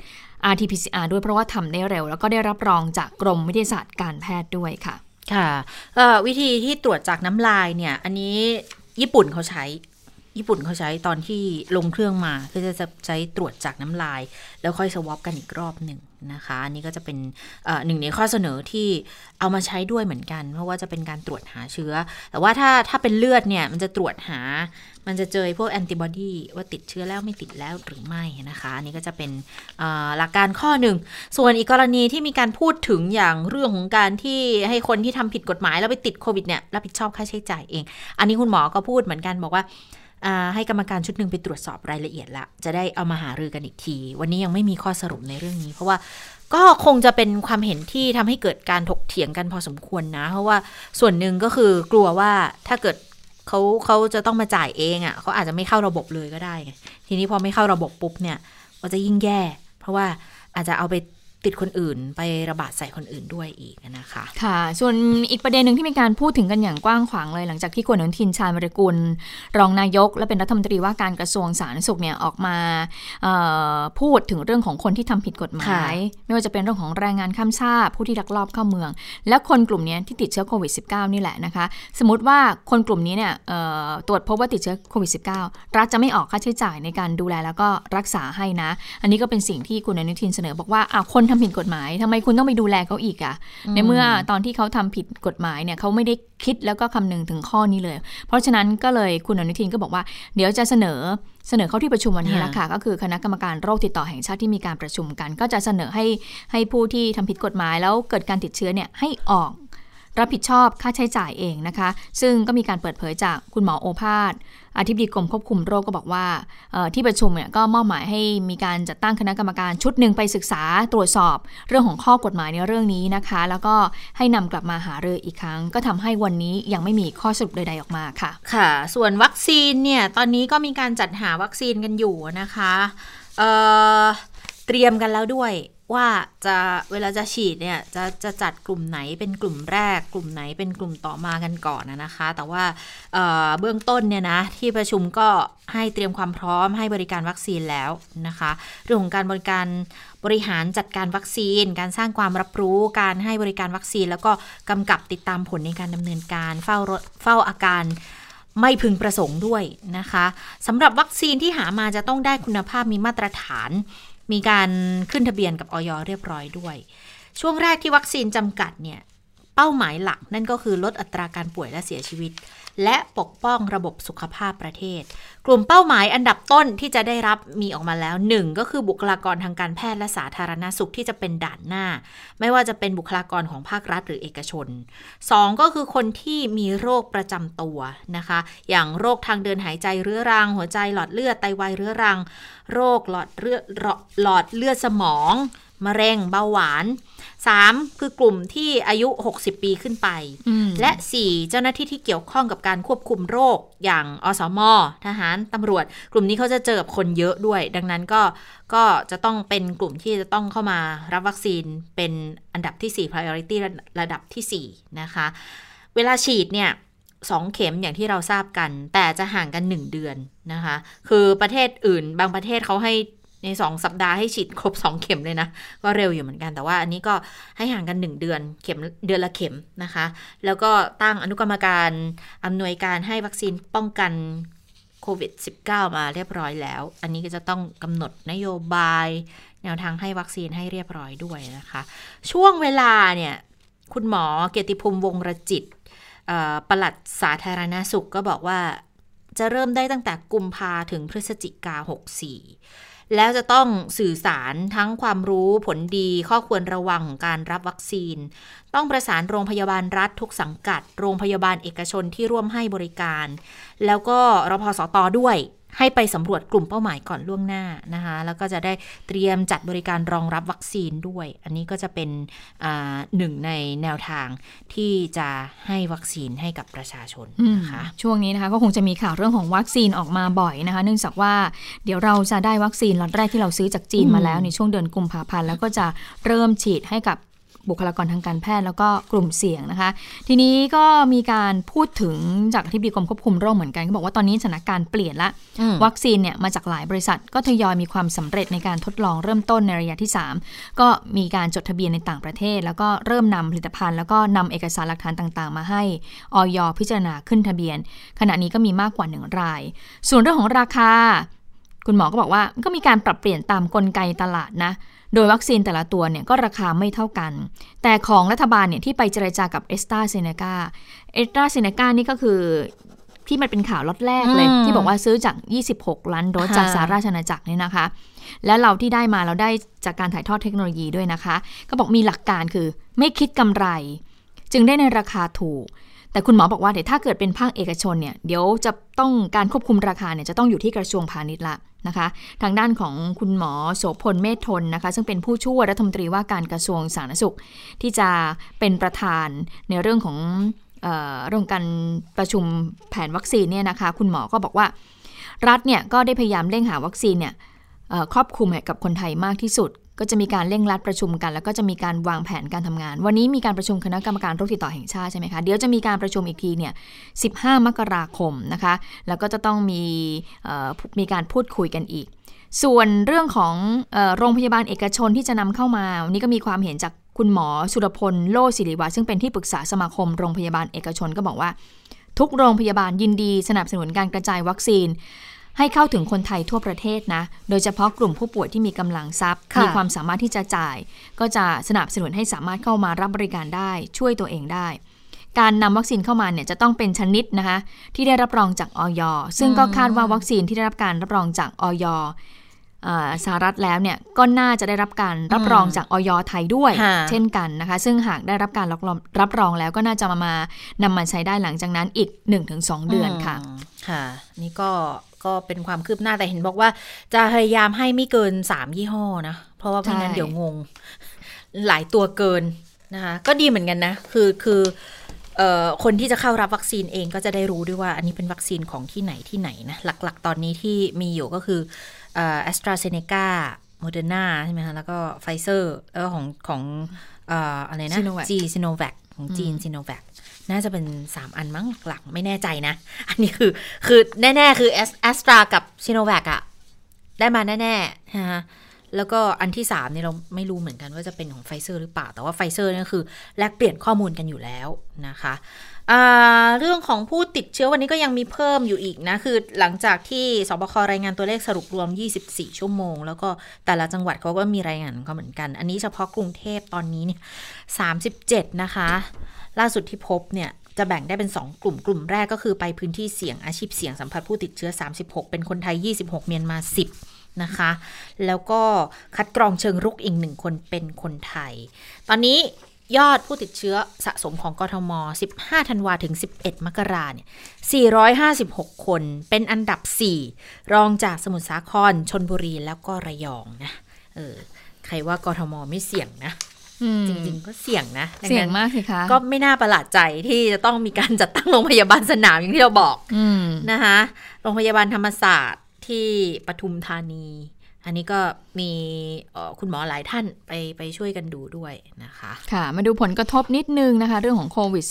RT-PCR ด้วยเพราะว่าทำได้เร็ว แล้วก็ได้รับรองจากกรมวิทยาศาสตร์การแพทย์ด้วยค่ะ ค่ะเอ่อวิธีที่ตรวจจากน้ำลายเนี่ย อันนี้ญี่ปุ่นเขาใช้ญี่ปุ่นเขาใช้ตอนที่ลงเครื่องมา คือจะใช้ตรวจจากน้ำลาย แล้วค่อยสวอปกันอีกรอบหนึ่ง นะคะอันนี้ก็จะเป็นหนึ่งในข้อเสนอที่เอามาใช้ด้วยเหมือนกัน เพราะว่าจะเป็นการตรวจหาเชื้อ แต่ว่าถ้าถ้าเป็นเลือดเนี่ยมันจะตรวจหา มันจะเจอพวกแอนติบอดีว่าติดเชื้อแล้วไม่ติดแล้วหรือไม่นะคะอันนี้ก็จะเป็นหลักการข้อหนึ่ง ส่วนอีกกรณีที่มีการพูดถึงอย่างเรื่องของการที่ให้คนที่ทำผิดกฎหมายแล้วไปติดโควิดเนี่ยรับผิดชอบค่าใช้จ่ายเอง อันนี้คุณหมอก็พูดเหมือนกันบอกว่า ให้กรรมการชุดหนึ่งไปตรวจสอบรายละเอียดละ จะได้เอามาหารือกันอีกที วันนี้ยังไม่มีข้อสรุปในเรื่องนี้ เพราะว่าก็คงจะเป็นความเห็นที่ทำให้เกิดการถกเถียงกันพอสมควรนะ เพราะว่าส่วนหนึ่งก็คือกลัวว่าถ้าเกิดเขาเขาจะต้องมาจ่ายเองอะ่ะเขาอาจจะไม่เข้าระบบเลยก็ได้ ทีนี้พอไม่เข้าระบบปุ๊บเนี่ยก็จะยิ่งแย่ เพราะว่าอาจจะเอาไป ติดคนอื่น ไประบาดใส่คนอื่นด้วยอีกนะคะค่ะ ส่วนอีกประเด็นหนึ่งที่มีการพูดถึงกันอย่างกว้างขวางเลย หลังจากที่คุณอนุทินชาญวรกุล รองนายก และเป็นรัฐมนตรีว่าการกระทรวงสาธารณสุขเนี่ยออกมาเอ่อพูดถึงเรื่องของคนที่ทำผิดกฎหมายค่ะไม่ว่าจะเป็นเรื่องของแรงงานข้ามชาติผู้ที่ลักลอบเข้าเมือง และคนกลุ่มเนี้ยที่ติดเชื้อโควิด -19 นี่แหละนะคะ สมมติว่าคนกลุ่มนี้เนี่ยเอ่อตรวจพบว่าติดเชื้อโควิด -19 รัฐจะไม่ออกค่าใช้จ่ายในการดูแลแล้วก็รักษาให้นะ อันนี้ก็เป็นสิ่งที่คุณอนุทินเสนอบอกว่าอ้าวคนทำผิดกฎหมายทำไมคุณต้องไปดูแลเขาอีกอะในเมื่อตอนที่เขาทำผิดกฎหมายเนี่ยเขาไม่ได้คิดแล้วก็คำนึงถึงข้อนี้เลย เพราะฉะนั้นก็เลยคุณอนุทินก็บอกว่า เดี๋ยวจะเสนอเสนอเข้าที่ประชุมวันนี้แล้วค่ะ ก็คือคณะกรรมการโรคติดต่อแห่งชาติที่มีการประชุมกัน ก็จะเสนอให้ให้ผู้ที่ทำผิดกฎหมาย แล้วเกิดการติดเชื้อเนี่ยให้ออกรับผิดชอบค่าใช้จ่ายเองนะคะ ซึ่งก็มีการเปิดเผยจากคุณหมอโอภาส อธิบดีกรมควบคุมโรคก็บอกว่าที่ประชุมเนี่ยก็มอบหมายให้มีการจัดตั้งคณะกรรมการชุดหนึ่งไปศึกษาตรวจสอบเรื่องของข้อกฎหมายในเรื่องนี้นะคะ แล้วก็ให้นำกลับมาหารืออีกครั้ง ก็ทำให้วันนี้ยังไม่มีข้อสรุปใดๆออกมาค่ะ ค่ะ ส่วนวัคซีนเนี่ยตอนนี้ก็มีการจัดหาวัคซีนกันอยู่นะคะเเตรียมกันแล้วด้วย ว่าจะเวลาจะฉีดเนี่ยจะจะจัดกลุ่มไหนเป็นกลุ่มแรก กลุ่มไหนเป็นกลุ่มต่อมากันก่อนนะนะคะ แต่ว่าเเบื้องต้นเนี่ยนะที่ประชุมก็ให้เตรียมความพร้อมให้บริการวัคซีนแล้วนะคะ เรื่องของการบริการบริหารจัดการวัคซีน การสร้างความรับรู้การให้บริการวัคซีน แล้วก็กำกับติดตามผลในการดำเนินการเฝ้าเฝ้าอาการไม่พึงประสงค์ด้วยนะคะสำหรับวัคซีนที่หามาจะต้องได้คุณภาพมีมาตรฐาน มีการขึ้นทะเบียนกับออยเรียบร้อยด้วย ช่วงแรกที่วัคซีนจำกัดเนี่ยเป้าหมายหลักนั่นก็คือลดอัตราการป่วยและเสียชีวิต และปกป้องระบบสุขภาพประเทศ กลุ่มเป้าหมายอันดับต้นที่จะได้รับมีออกมาแล้วหนึ่งก็คือบุคลากรทางการแพทย์และสาธารณสุขที่จะเป็นด่านหน้า ไม่ว่าจะเป็นบุคลากรของภาครัฐหรือเอกชน 2 ก็คือคนที่มีโรคประจำตัวนะคะ อย่างโรคทางเดินหายใจเรื้อรัง หัวใจหลอดเลือดไตวายเรื้อรัง โรคหลอดเลือดหลอดเลือดสมอง มะเร็งเบาหวาน 3. คือกลุ่มที่อายุ 60 ปีขึ้นไปอืมและ 4. เจ้าหน้าที่ที่เกี่ยวข้องกับการควบคุมโรคอย่างอสม ทหารตำรวจ กลุ่มนี้เขาจะเจอกับคนเยอะด้วย ดังนั้นก็ก็จะต้องเป็นกลุ่มที่จะต้องเข้ามารับวัคซีนเป็นอันดับที่ 4 priority ระระดับทีสี่ 4 นะคะ เวลาฉีดเนี่ยสองเข็มอย่างที่เราทราบกัน แต่จะห่างกัน1เดือนนะคะ คือประเทศอื่น บางประเทศเขาให้ ใน 2 สัปดาห์ให้ฉีดครบ 2 เข็มเลยนะ ก็เร็วอยู่เหมือนกัน แต่ว่าอันนี้ก็ให้ห่างกัน 1 เดือนเข็มเดือนละเข็มนะคะ แล้วก็ตั้งอนุกรรมการอำนวยการให้วัคซีนป้องกันโควิด -19 มาเรียบร้อยแล้ว อันนี้ก็จะต้องกำหนดนโยบาย แนวทางให้วัคซีนให้เรียบร้อยด้วยนะคะ ช่วงเวลาเนี่ย คุณหมอเกียรติภูมิวงรจิตเอ่อปลัดสาธารณสุขก็บอกว่าจะเริ่มได้ตั้งแต่กุมภาถึงพฤศจิกา64 แล้วจะต้องสื่อสารทั้งความรู้ผลดีข้อควรระวังของการรับวัคซีน ต้องประสานโรงพยาบาลรัฐทุกสังกัด โรงพยาบาลเอกชนที่ร่วมให้บริการ แล้วก็รพสตด้วย ให้ไปสำรวจกลุ่มเป้าหมายก่อนล่วงหน้านะคะ แล้วก็จะได้เตรียมจัดบริการรองรับวัคซีนด้วย อันนี้ก็จะเป็นหนึ่งในแนวทางที่จะให้วัคซีนให้กับประชาชนนะคะ ช่วงนี้นะคะก็คงจะมีข่าวเรื่องของวัคซีนออกมาบ่อยนะคะ เนื่องจากว่าเดี๋ยวเราจะได้วัคซีนล็อตแรกที่เราซื้อจากจีนมาแล้วในช่วงเดือนกุมภาพันธ์แล้วก็จะเริ่มฉีดให้กับ บุคลากรทางการแพทย์แล้วก็กลุ่มเสี่ยงนะคะ ทีนี้ก็มีการพูดถึงจากที่บีกรมควบคุมโรคเหมือนกันเขาบอกว่าตอนนี้สถานการณ์เปลี่ยนละอืมวัคซีนเนี่ยมาจากหลายบริษัท ก็ทยอยมีความสำเร็จในการทดลองเริ่มต้นในระยะที่ 3 ก็มีการจดทะเบียนในต่างประเทศ แล้วก็เริ่มนำผลิตภัณฑ์ แล้วก็นำเอกสารหลักฐานต่างๆ มาให้ออยพิจารณาขึ้นทะเบียน ขณะนี้ก็มีมากกว่าหนึ่งราย ส่วนเรื่องของราคา คุณหมอก็บอกว่าก็มีการปรับเปลี่ยนตามกลไกตลาดนะ โดยวัคซีนแต่ละตัวเนี่ยก็ราคาไม่เท่ากัน แต่ของรัฐบาลเนี่ยที่ไปเจรจากับเอสตราเซเนกาเอสตราเซเนกานี่ก็คือที่มันเป็นข่าวล็อตแรกเลยอืมที่บอกว่าซื้อจาก 26 ล้านโดสค่ะจากสหราชอาณาจักรเนี่ยนะคะ แล้วเราที่ได้มาเราได้จากการถ่ายทอดเทคโนโลยีด้วยนะคะ ก็บอกมีหลักการคือไม่คิดกำไร จึงได้ในราคาถูก แต่คุณหมอบอกว่าเดี๋ยวถ้าเกิดเป็นภาคเอกชนเนี่ยเดี๋ยวจะต้องการควบคุมราคาเนี่ยจะต้องอยู่ที่กระทรวงพาณิชย์ละ นะคะ ทางด้านของคุณหมอโสพลเมธทนนะคะ ซึ่งเป็นผู้ช่วยรัฐมนตรีว่าการกระทรวงสาธารณสุข ที่จะเป็นประธานในเรื่องของเรื่องการประชุมแผนวัคซีนเนี่ยนะคะ คุณหมอก็บอกว่า รัฐเนี่ยก็ได้พยายามเร่งหาวัคซีนเนี่ยครอบคลุมให้กับคนไทยมากที่สุด ก็จะมีการเร่งรัดประชุมกัน แล้วก็จะมีการวางแผนการทำงาน วันนี้มีการประชุมคณะกรรมการโรคติดต่อแห่งชาติใช่ไหมคะเดี๋ยวจะมีการประชุมอีกทีเนี่ย 15 มกราคมนะคะ แล้วก็จะต้องมีมีการพูดคุยกันอีก ส่วนเรื่องของออโรงพยาบาลเอกชนที่จะนำเข้ามาวันนี้ก็มีความเห็นจากคุณหมอสุรพลโลศิริวัฒน์ซึ่งเป็นที่ปรึกษาสมาคมโรงพยาบาลเอกชนก็บอกว่า ทุกโรงพยาบาลยินดี สนับสนุนการกระจายวัคซีน ให้เข้าถึงคนไทยทั่วประเทศนะ โดยเฉพาะกลุ่มผู้ป่วยที่มีกำลังทรัพย์ค่ะมีความสามารถที่จะจ่าย ก็จะสนับสนุนให้สามารถเข้ามารับบริการได้ ช่วยตัวเองได้ การนำวัคซีนเข้ามาเนี่ยจะต้องเป็นชนิดนะคะที่ได้รับรองจากออยซึ่งก็คาดว่าวัคซีนที่ได้รับการรับรองจากออยสหรัฐแล้วเนี่ยก็น่าจะได้รับการรับรองจากออยไทยด้วยค่ะเช่นกันนะคะ ซึ่งหากได้รับการรับรองรับรองแล้วก็น่าจะมามานำมาใช้ได้หลังจากนั้นอีก 1-2 เดือนค่ะมค่ะ นี่ก็ ก็เป็นความคืบหน้าแต่เห็นบอกว่า จะพยายามให้ไม่เกินสามยี่ห้อนะ เพราะว่าไม่งั้นใช่เดี๋ยวงง หลายตัวเกินนะคะก็ดีเหมือนกันนะ คือคือเอ่อคนที่จะเข้ารับวัคซีนเองก็จะได้รู้ด้วยว่า อันนี้เป็นวัคซีนของที่ไหนที่ไหนนะ หลักๆ ตอนนี้ที่มีอยู่ก็คือแอสตราเซเนกาโมเดอร์นาใช่ไหมคะแล้วก็ไฟเซอร์แล้วก็ของของเอ่ออะไรนะ Sinovac จีซิโนแวคของจีนซิโนแวค น่าจะเป็น 3 อันมั้งหลักไม่แน่ใจนะ อันนี้คือคือแน่ ๆ คือแอสตรากับซิโนแวคอะได้มาแน่ๆนะฮะแล้วก็อันที่3เนี่ยเราไม่รู้เหมือนกันว่าจะเป็นของไฟเซอร์หรือเปล่า แต่ว่าไฟเซอร์นี่คือแลกเปลี่ยนข้อมูลกันอยู่แล้วนะคะเรื่องของผู้ติดเชื้อวันนี้ก็ยังมีเพิ่มอยู่อีกนะ คือหลังจากที่สบครายงานตัวเลขสรุปรวม 24 ชั่วโมง แล้วก็แต่ละจังหวัดเขาก็มีรายงานก็เหมือนกัน อันนี้เฉพาะกรุงเทพตอนนี้เนี่ย37 นะคะ ล่าสุดที่พบเนี่ยจะแบ่งได้เป็น 2 กลุ่ม กลุ่มแรกก็คือไปพื้นที่เสี่ยงอาชีพเสี่ยงสัมผัสผู้ติดเชื้อ 36 เป็นคนไทย 26 เมียนมา 10 นะคะ แล้วก็คัดกรองเชิงรุกอีกหนึ่งคนเป็นคนไทย ตอนนี้ยอดผู้ติดเชื้อสะสมของกทม 15 ธันวาถึง 11 มกราเนี่ย 456 คน เป็นอันดับ 4 รองจากสมุทรสาคร ชนบุรี แล้วก็ระยองนะ เออ ใครว่ากทมไม่เสี่ยงนะ จริงๆ ก็เสี่ยงนะดังนั้นเสี่ยงมากสิคะก็ไม่น่าประหลาดใจที่จะต้องมีการจัดตั้งโรงพยาบาลสนามอย่างที่เราบอกอืมนะคะโรงพยาบาลธรรมศาสตร์ที่ปทุมธานี อันนี้ก็มีเอ่อคุณหมอหลายท่านไปไปช่วยกันดูด้วยนะคะ ค่ะ มาดูผลกระทบนิดนึงนะคะ เรื่องของโควิด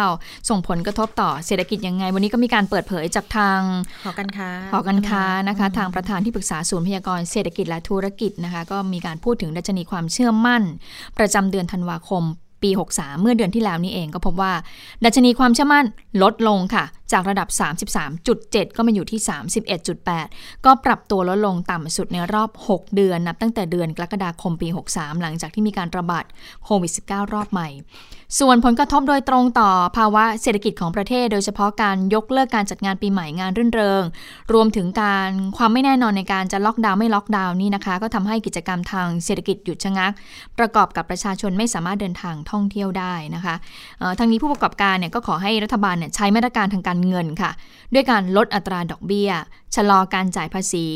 -19 ส่งผลกระทบต่อเศรษฐกิจยังไง วันนี้ก็มีการเปิดเผยจากทางหอการค้าหอการค้านะคะ ทางประธานที่ปรึกษาศูนย์พยากรณ์เศรษฐกิจและธุรกิจนะคะ ก็มีการพูดถึงดัชนีความเชื่อมั่น ประจำเดือนธันวาคมปี 63 เมื่อเดือนที่แล้วนี่เองก็พบว่า ดัชนีความเชื่อมั่นลดลงค่ะ จากระดับ 33.7 ก็มาอยู่ที่ 31.8 ก็ปรับตัวลดลงต่ำสุดในรอบ 6 เดือน นับตั้งแต่เดือนกรกฎาคมปี 63 หลังจากที่มีการระบาดโควิด -19 รอบใหม่ ส่วนผลกระทบโดยตรงต่อภาวะเศรษฐกิจของประเทศ โดยเฉพาะการยกเลิกการจัดงานปีใหม่งานรื่นเริง รวมถึงการความไม่แน่นอนในการจะล็อกดาวน์ไม่ล็อกดาวน์นี่นะคะ ก็ทำให้กิจกรรมทางเศรษฐกิจหยุดชะงัก ประกอบกับประชาชนไม่สามารถเดินทางท่องเที่ยวได้นะคะทางนี้ผู้ประกอบการเนี่ยก็ขอให้รัฐบาลเนี่ยใช้มาตรการทางการเงินค่ะ ด้วยการลดอัตราดอกเบี้ย ชะลอการจ่ายภาษี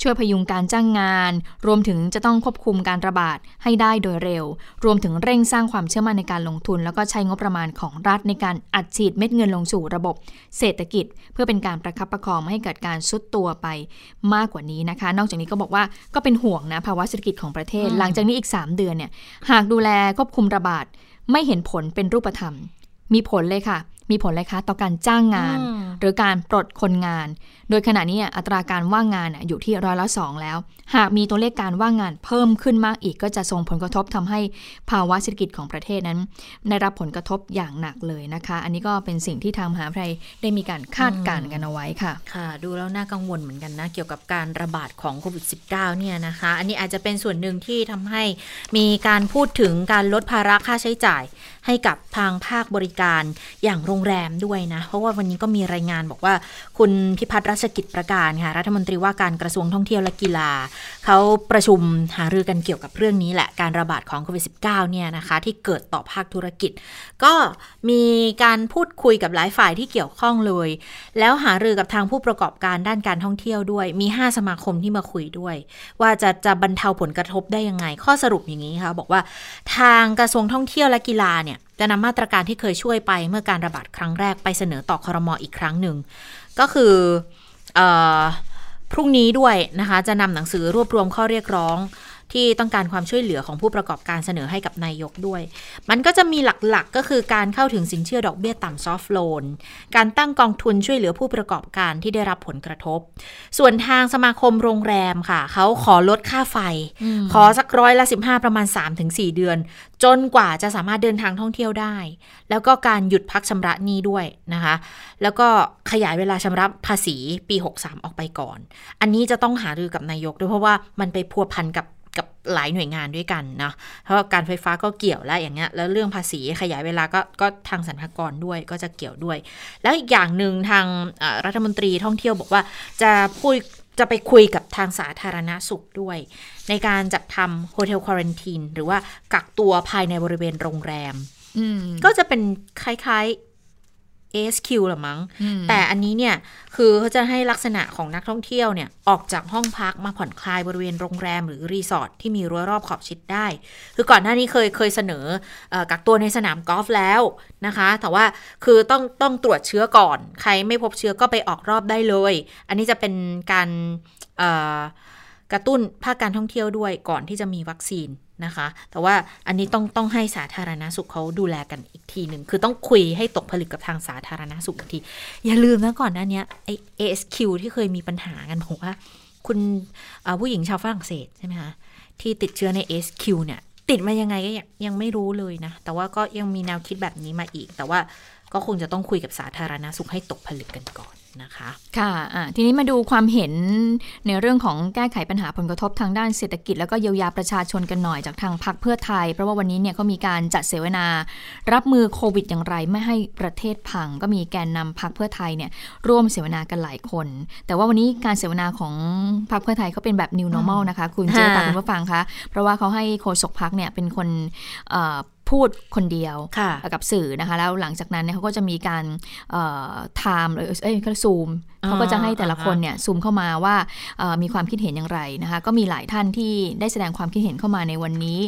ช่วยพยุงการจ้างงาน รวมถึงจะต้องควบคุมการระบาดให้ได้โดยเร็ว รวมถึงเร่งสร้างความเชื่อมั่นในการลงทุน แล้วก็ใช้งบประมาณของรัฐในการอัดฉีดเม็ดเงินลงสู่ระบบเศรษฐกิจ เพื่อเป็นการประคับประคองไม่ให้เกิดการซุดตัวไปมากกว่านี้นะคะ นอกจากนี้ก็บอกว่าก็เป็นห่วงนะภาวะเศรษฐกิจของประเทศ หลังจากนี้อีก 3 เดือนเนี่ยหากดูแลควบคุมระบาดไม่เห็นผลเป็นรูปธรรม มีผลเลยค่ะ มีผลเลยคะต่อการจ้างงาน หรือการปลดคนงาน โดยขณะนี้อัตราการว่างงานอยู่ที่ร้อยละสองแล้ว หากมีตัวเลขการว่างงานเพิ่มขึ้นมากอีก ก็จะส่งผลกระทบทำให้ภาวะเศรษฐกิจของประเทศนั้น ได้รับผลกระทบอย่างหนักเลยนะคะ อันนี้ก็เป็นสิ่งที่ทางมหาวิทยาลัยได้มีการคาดการณ์กันเอาไว้ค่ะ ค่ะ ดูแล้วน่ากังวลเหมือนกันนะ เกี่ยวกับการระบาดของโควิด -19 เนี่ยนะคะ อันนี้อาจจะเป็นส่วนหนึ่งที่ทำให้มีการพูดถึงการลดภาระค่าใช้จ่าย ให้กับทางภาคบริการอย่างโรงแรมด้วยนะ เพราะว่าวันนี้ก็มีรายงานบอกว่า คุณพิพัฒน์รัชกิจประการค่ะรัฐมนตรีว่าการกระทรวงท่องเที่ยวและกีฬาเขาประชุมหารือกันเกี่ยวกับเรื่องนี้แหละการระบาดของโควิด -19 เนี่ยนะคะที่เกิดต่อภาคธุรกิจ ก็มีการพูดคุยกับหลายฝ่ายที่เกี่ยวข้องเลย แล้วหารือกับทางผู้ประกอบการด้านการท่องเที่ยวด้วย มี 5 สมาคมที่มาคุยด้วย ว่าจะจะบรรเทาผลกระทบได้ยังไง ข้อสรุปอย่างนี้ค่ะบอกว่าทางกระทรวงท่องเที่ยวและกีฬาเนี่ยจะนำมาตรการที่เคยช่วยไปเมื่อการระบาดครั้งแรกไปเสนอต่อคอรมออีกครั้งหนึ่ง ก็คืออพรุ่งนี้ด้วยนะคะ จะนำหนังสือรวบรวมข้อเรียกร้อง ที่ต้องการความช่วยเหลือของผู้ประกอบการเสนอให้กับนายกด้วย มันก็จะมีหลักๆกก็คือการเข้าถึงสินเชื่อดอกเบี้ยต่ำซอฟท์โลน การตั้งกองทุนช่วยเหลือผู้ประกอบการที่ได้รับผลกระทบ ส่วนทางสมาคมโรงแรมค่ะ เขาขอลดค่าไฟ ขอสักร้อยละ 15 ประมาณ 3-4 เดือน จนกว่าจะสามารถเดินทางท่องเที่ยวได้ แล้วก็การหยุดพักชำระหนี้ด้วยนะคะ แล้วก็ขยายเวลาชำระภาษีปี 63 ออกไปก่อน อันนี้จะต้องหารือกับนายกด้วยเพราะว่ามันไปพัวพันกับ กับหลายหน่วยงานด้วยกันนะเพราะการไฟฟ้าก็เกี่ยวแล้วอย่างเงี้ยแล้วเรื่องภาษีขยายเวลาก็ก็ทางสรรพากรด้วยก็จะเกี่ยวด้วย แล้วอีกอย่างหนึ่งทางรัฐมนตรีท่องเที่ยวบอกว่าจะพูดจะไปคุยกับทางสาธารณาสุขด้วย ในการจัดทำโฮเทลควอรันทีนหรือว่ากักตัวภายในบริเวณโรงแรมก็จะเป็นคล้าย ASQ หรือมั้ง แต่อันนี้เนี่ย คือเขาจะให้ลักษณะของนักท่องเที่ยวเนี่ย ออกจากห้องพักมาผ่อนคลายบริเวณโรงแรมหรือรีสอร์ทที่มีรั้วรอบขอบชิดได้ คือก่อนหน้านี้เคยเคยเสนออกักตัวในสนามกอล์ฟแล้วนะคะ แต่ว่าคือต้องต้องตรวจเชื้อก่อน ใครไม่พบเชื้อก็ไปออกรอบได้เลย อันนี้จะเป็นการกระตุ้นภาคการท่องเที่ยวด้วยก่อนที่จะมีวัคซีน นะคะ แต่ว่าอันนี้ต้องต้องให้สาธารณาสุขเขาดูแลกันอีกทีหนึ่ง คือต้องคุยให้ตกผลึกกับทางสาธารณาสุขอีกที อย่าลืมนะก่อนหน้านี้ไอ ASQ ที่เคยมีปัญหากันบอกว่า คุณผู้หญิงชาวฝรั่งเศสใช่ไหมคะ ที่ติดเชื้อใน ASQ เนี่ย ติดมายังไงก็ยังไม่รู้เลยนะ แต่ว่าก็ยังมีแนวคิดแบบนี้มาอีก แต่ว่าก็คงจะต้องคุยกับสาธารณาสุขให้ตกผลึกกันก่อน นะคะ ค่ะะทีนี้มาดูความเห็นในเรื่องของแก้ไขปัญหาผลกระทบทางด้านเศรษฐกิจ แล้วก็เยียวยาประชาชนกันหน่อยจากทางพรรคเพื่อไทย เพราะว่าวันนี้เนี่ยก็มีการจัดเสวนา รับมือโควิดอย่างไรไม่ให้ประเทศพัง ก็มีแกนนำพรรคเพื่อไทยเนี่ยร่วมเสวนากันหลายคน แต่ว่าวันนี้การเสวนาของพรรคเพื่อไทยเขาเป็นแบบ new normal นะคะ คุณเจ้าตาคุณผู้ฟังคะเพราะว่าเขาให้โฆษกพรรคเนี่ยเป็นคน พูดคนเดียวกับสื่อนะคะ แล้วหลังจากนั้นเนี่ยเขาก็จะมีการไทม์เลยเอ้ยเขาซูม เขาก็จะให้แต่ละคนเนี่ยซูมเข้ามาว่ามีความคิดเห็นอย่างไรนะคะก็มีหลายท่านที่ได้แสดงความคิดเห็นเข้ามาในวันนี้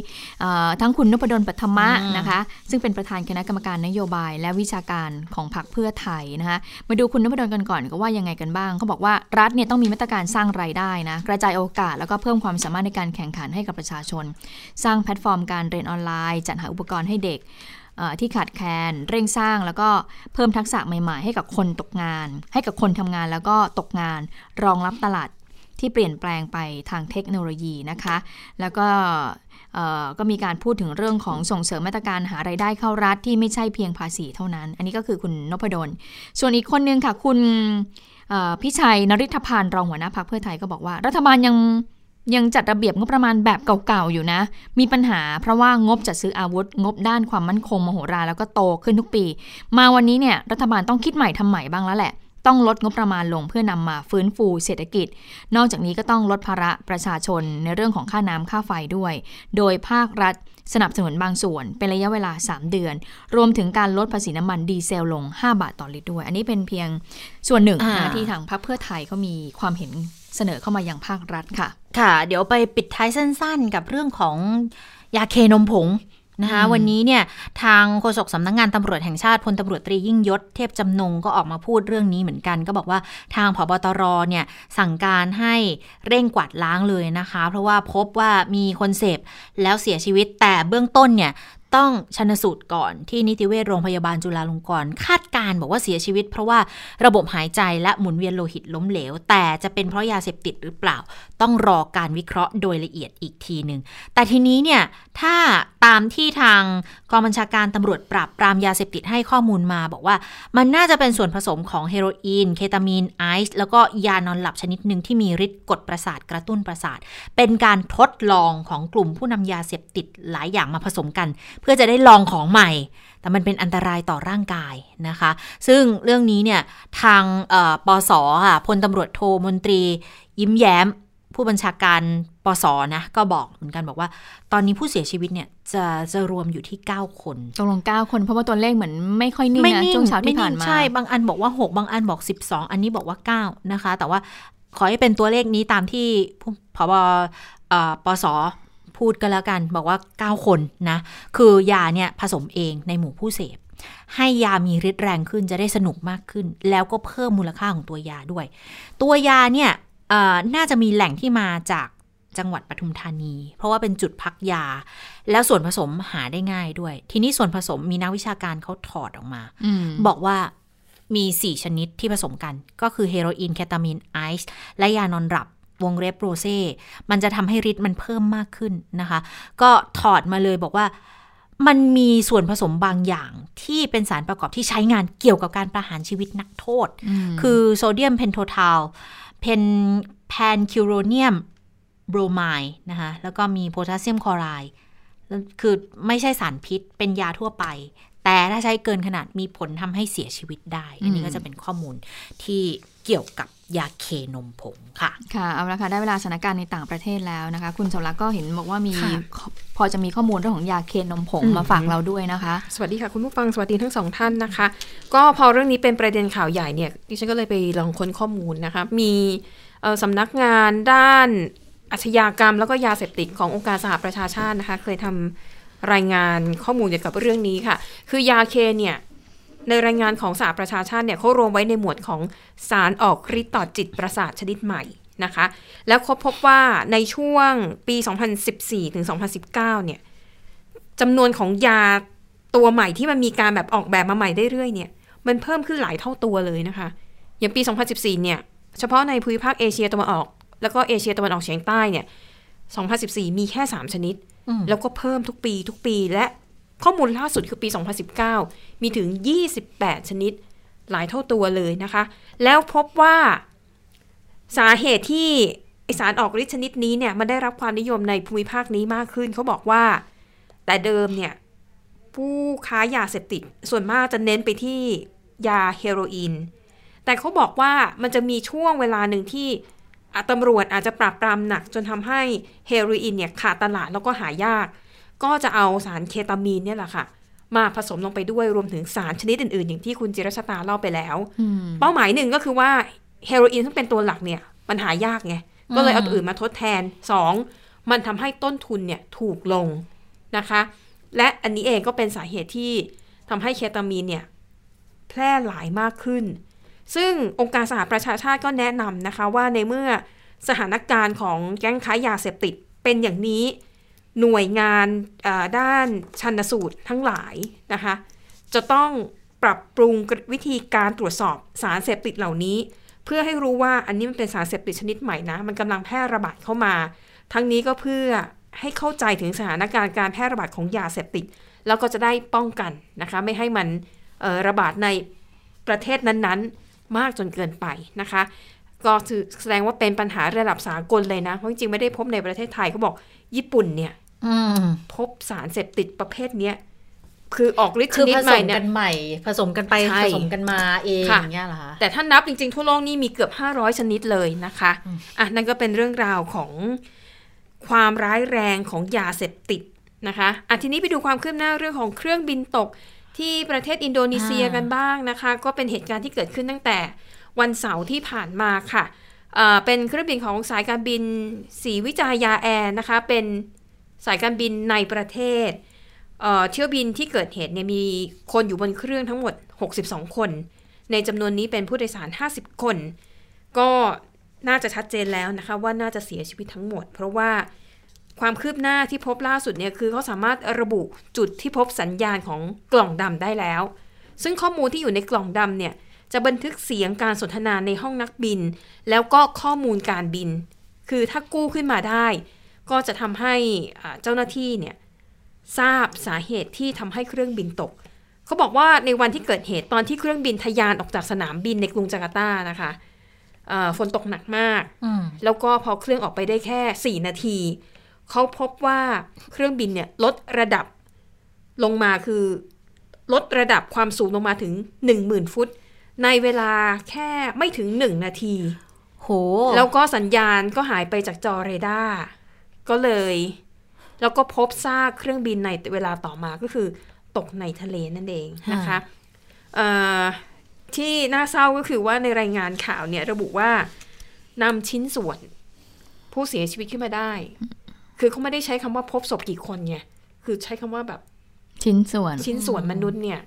ทั้งคุณนพดลปัทมะนะคะซึ่งเป็นประธานคณะกรรมการนโยบาย และวิชาการของพรรคเพื่อไทยนะคะมาดูคุณนพดลกันก่อนก็ว่ายังไงกันบ้างเขาบอกว่ารัฐเนี่ยต้องมีมาตรการสร้างรายได้นะกระจายโอกาสแล้วก็เพิ่มความสามารถในการแข่งขันให้กับประชาชน สร้างแพลตฟอร์มการเรียนออนไลน์ จัดหาอุปกรณ์ให้เด็ก ที่ขาดแคลนเร่งสร้างแล้วก็เพิ่มทักษะใหม่ ๆ ให้กับคนตกงาน ให้กับคนทำงานแล้วก็ตกงานรองรับตลาดที่เปลี่ยนแปลงไปทางเทคโนโลยีนะคะ แล้วก็ก็มีการพูดถึงเรื่องของส่งเสริมมาตรการหาไรายได้เข้ารัฐที่ไม่ใช่เพียงภาษีเท่านั้น อันนี้ก็คือคุณนพดล ส่วนอีกคนนึงค่ะ คุณพิชัยนริธพานรองหัวหน้าพักเพื่อไทยก็บอกว่า รัฐบาลยัง ยังจัดระเบียบงบประมาณแบบเก่าๆอยู่นะ มีปัญหาเพราะว่างบจัดซื้ออาวุธ งบด้านความมั่นคงมโหฬารแล้วก็โตขึ้นทุกปี มาวันนี้เนี่ยรัฐบาลต้องคิดใหม่ทำใหม่บ้างแล้วแหละ ต้องลดงบประมาณลงเพื่อนำมาฟื้นฟูเศรษฐกิจ นอกจากนี้ก็ต้องลดภาระประชาชนในเรื่องของค่าน้ำค่าไฟด้วย โดยภาครัฐสนับสนุนบางส่วนเป็นระยะเวลา 3 เดือน รวมถึงการลดภาษีน้ำมันดีเซลลง 5 บาทต่อลิตรด้วย อันนี้เป็นเพียงส่วนหนึ่งนะที่ทางพรรคเพื่อไทยเขามีความเห็น เสนอเข้ามายังภาครัฐค่ะ ค่ะ เดี๋ยวไปปิดท้ายสั้นๆ กับเรื่องของยาเคนมผงนะคะวันนี้เนี่ยทางโฆษกสำนักงงานตำรวจแห่งชาติพลตำรวจตรียิ่งยศเทพจำนงก็ออกมาพูดเรื่องนี้เหมือนกัน ก็บอกว่าทางผบตรเนี่ยสั่งการให้เร่งกวาดล้างเลยนะคะ เพราะว่าพบว่ามีคนเสพแล้วเสียชีวิตแต่เบื้องต้นเนี่ย ต้องชนสูตรก่อนที่นิติเวชโรงพยาบาลจุฬาลงกรณ์คาดการบอกว่าเสียชีวิต เพราะว่าระบบหายใจและหมุนเวียนโลหิตล้มเหลว แต่จะเป็นเพราะยาเสพติดหรือเปล่า ต้องรอการวิเคราะห์โดยละเอียดอีกทีหนึ่งแต่ทีนี้เนี่ยถ้าตามที่ทางกองบัญชาการตำรวจปราบปรามยาเสพติดให้ข้อมูลมาบอกว่ามันน่าจะเป็นส่วนผสมของเฮโรอีน เคตามีนไอซ์แล้วก็ยานอนหลับชนิดหนึ่งที่มีฤทธิ์กดประสาทกระตุ้นประสาท เป็นการทดลองของกลุ่มผู้นำยาเสพติดหลายอย่างมาผสมกันพื่อจะได้ลองของใหม่ แต่มันเป็นอันตรายต่อร่างกายนะคะ ซึ่งเรื่องนี้เนี่ยทางปสค่ะพลตำรวจโทมนตรี ยิ้มแย้ม ผู้บัญชาการปสนะก็บอกเหมือนกันบอกว่า ตอนนี้ผู้เสียชีวิตเนี่ยจะจะรวมอยู่ที่ 9 คนตกลง 9 คนเพราะว่าตัวเลขเหมือนไม่ค่อยนิ่งนะช่วงเช้าที่ผ่านมาใช่บางอันบอกว่า 6 บางอันบอก 12 อันนี้บอกว่า 9 นะคะ แต่ว่าขอให้เป็นตัวเลขนี้ตามที่พบปส พูดกันแล้วกัน บอกว่า 9 คนนะ คือยาเนี่ยผสมเองในหมู่ผู้เสพ ให้ยามีฤทธิ์แรงขึ้นจะได้สนุกมากขึ้น แล้วก็เพิ่มมูลค่าของตัวยาด้วย ตัวยาเนี่ยน่าจะมีแหล่งที่มาจากจังหวัดปทุมธานี เพราะว่าเป็นจุดพักยา แล้วส่วนผสมหาได้ง่ายด้วย ทีนี้ส่วนผสมมีนักวิชาการเขาถอดออกมาอบอกว่ามี 4 ชนิดที่ผสมกัน ก็คือเฮโรอีนเคตามีน ไอซ์ และยานอนหลับ วงเล็บโรเซ่มันจะทำให้ฤทธิ์มันเพิ่มมากขึ้นนะคะ ก็ถอดมาเลยบอกว่ามันมีส่วนผสมบางอย่างที่เป็นสารประกอบที่ใช้งานเกี่ยวกับการประหารชีวิตนักโทษ คือโซเดียมเพนโททาลเพนแพนคิวโรเนียมโบรไมด์นะคะแล้วก็มีโพแทสเซียมคลอไรด์คือไม่ใช่สารพิษเป็นยาทั่วไป แต่ถ้าใช้เกินขนาดมีผลทำให้เสียชีวิตได้ อันนี้ก็จะเป็นข้อมูลที่เกี่ยวกับ ยาเคนมผงค่ะ ค่ะเอาละค่ะได้เวลาสถานการณ์ในต่างประเทศแล้วนะคะ คุณสมรักก็เห็นบอกว่ามีพอจะมีข้อมูลเรื่องของยาเคนมผงมาฝากเราด้วยนะคะ สวัสดีค่ะคุณผู้ฟังสวัสดีทั้งสองท่านนะคะ ก็พอเรื่องนี้เป็นประเด็นข่าวใหญ่เนี่ยดิฉันก็เลยไปลองค้นข้อมูลนะคะ มีสำนักงานด้านอาชญากรรม แล้วก็ยาเสพติดขององค์การสหประชาชาตินะคะ เคยทำรายงานข้อมูลเกี่ยวกับเรื่องนี้ค่ะ คือยาเคนเนี่ย ในรายงานของสหประชาชาติเนี่ยเขารวมไว้ในหมวดของสารออกฤทธิ์ต่อจิตประสาทชนิดใหม่นะคะ แล้วเขาพบว่าในช่วงปี 2014 ถึง 2019 เนี่ยจำนวนของยาตัวใหม่ที่มันมีการแบบออกแบบมาใหม่ได้เรื่อยเนี่ย มันเพิ่มขึ้นหลายเท่าตัวเลยนะคะ อย่างปี 2014 เนี่ย เฉพาะในภูมิภาคเอเชียตะวันออก แล้วก็เอเชียตะวันออกเฉียงใต้เนี่ย 2014 มีแค่ 3 ชนิด แล้วก็เพิ่มทุกปีทุกปีและ ข้อมูลล่าสุดคือปี 2019 มีถึง 28 ชนิด หลายเท่าตัวเลยนะคะ แล้วพบว่าสาเหตุที่สารออกฤทธิ์ชนิดนี้เนี่ยมันได้รับความนิยมในภูมิภาคนี้มากขึ้น เขาบอกว่า แต่เดิมเนี่ยผู้ค้ายาเสพติดส่วนมากจะเน้นไปที่ยาเฮโรอีน แต่เขาบอกว่ามันจะมีช่วงเวลาหนึ่งที่ตำรวจอาจจะปราบปรามหนักจนทำให้เฮโรอีนเนี่ยขาดตลาดแล้วก็หายาก ก็จะเอาสารเคตามีนเนี่ยแหละค่ะ มาผสมลงไปด้วยรวมถึงสารชนิดอื่นๆ อย่างที่คุณจิรชตาเล่าไปแล้ว เป้าหมายหนึ่งก็คือว่าเฮโรอีนซึ่งเป็นตัวหลักเนี่ยมันหายากไง ก็เลยเอาตัวอื่นมาทดแทนสองมันทำให้ต้นทุนเนี่ยถูกลงนะคะ และอันนี้เองก็เป็นสาเหตุที่ทำให้เคตามีนเนี่ยแพร่หลายมากขึ้น ซึ่งองค์การสหประชาชาติก็แนะนำนะคะว่าในเมื่อสถานการณ์ของแก๊งค้ายาเสพติดเป็นอย่างนี้ หน่วยงานด้านชันสูตรทั้งหลายนะคะ จะต้องปรับปรุงวิธีการตรวจสอบสารเสพติดเหล่านี้ เพื่อให้รู้ว่าอันนี้มันเป็นสารเสพติดชนิดใหม่นะ มันกำลังแพร่ระบาดเข้ามา ทั้งนี้ก็เพื่อให้เข้าใจถึงสถานการณ์การแพร่ระบาดของยาเสพติด แล้วก็จะได้ป้องกันนะคะ ไม่ให้มันระบาดในประเทศนั้นๆ มากจนเกินไปนะคะ ก็แสดงว่าเป็นปัญหาระดับสากลเลยนะ เพราะจริงๆไม่ได้พบในประเทศไทยเขาบอกญี่ปุ่นเนี่ย พบสารเสพติดประเภทเนี้ยคือออกฤทธิ์ชคือนิดผใหสม่มเนี่ยกันใหม่ ผสมกันไปใช่ผสมกันมาเองค่ะอย่างเงี้ยเหรอคะแต่ถ้านับจริงๆ ทั่วโลกนี่มีเกือบ 500 ชนิดเลยนะคะอะนั่นก็เป็นเรื่องราวของความร้ายแรงของยาเสพติดนะคะอะทีนี้ไปดูความคืบหน้าเรื่องของเครื่องบินตกที่ประเทศอินโดนีเซียอ่ากันบ้างนะคะ ก็เป็นเหตุการณ์ที่เกิดขึ้นตั้งแต่วันเสาร์ที่ผ่านมาค่ะเอ่อเป็นเครื่องบินของสายการบินศรีวิจายาแอร์นะคะ เป็น สายการบินในประเทศเที่ยวบินที่เกิดเหตุเนี่ยมีคนอยู่บนเครื่องทั้งหมด 62 คน ในจำนวนนี้เป็นผู้โดยสาร 50 คน ก็น่าจะชัดเจนแล้วนะคะว่าน่าจะเสียชีวิตทั้งหมด เพราะว่าความคืบหน้าที่พบล่าสุดเนี่ยคือเขาสามารถระบุจุดที่พบสัญญาณของกล่องดำได้แล้ว ซึ่งข้อมูลที่อยู่ในกล่องดำเนี่ยจะบันทึกเสียงการสนทนาในห้องนักบิน แล้วก็ข้อมูลการบิน คือถ้ากู้ขึ้นมาได้ ก็จะทำให้อ่าเจ้าหน้าที่เนี่ยทราบสาเหตุที่ทำให้เครื่องบินตก เขาบอกว่าในวันที่เกิดเหตุตอนที่เครื่องบินทะยานออกจากสนามบินในกรุงจาการ์ตานะคะเอ่อฝนตกหนักมากอืมแล้วก็พอเครื่องออกไปได้แค่ 4 นาที เขาพบว่าเครื่องบินเนี่ยลดระดับลงมาคือลดระดับความสูงลงมาถึง 10,000 ฟุต ในเวลาแค่ไม่ถึง 1 นาที โห แล้วก็สัญญาณก็หายไปจากจอเรดาร์ ก็เลย แล้วก็พบซากเครื่องบินในเวลาต่อมาก็คือตกในทะเลนั่นเองนะคะเอ่อที่น่าเศร้าก็คือว่าในรายงานข่าวเนี่ยระบุว่านำชิ้นส่วน ผู้เสียชีวิตขึ้นมาได้ คือเขาไม่ได้ใช้คำว่าพบศพกี่คนไง คือใช้คำว่าแบบชิ้นส่วน ชิ้นส่วนมนุษย์เนี่ย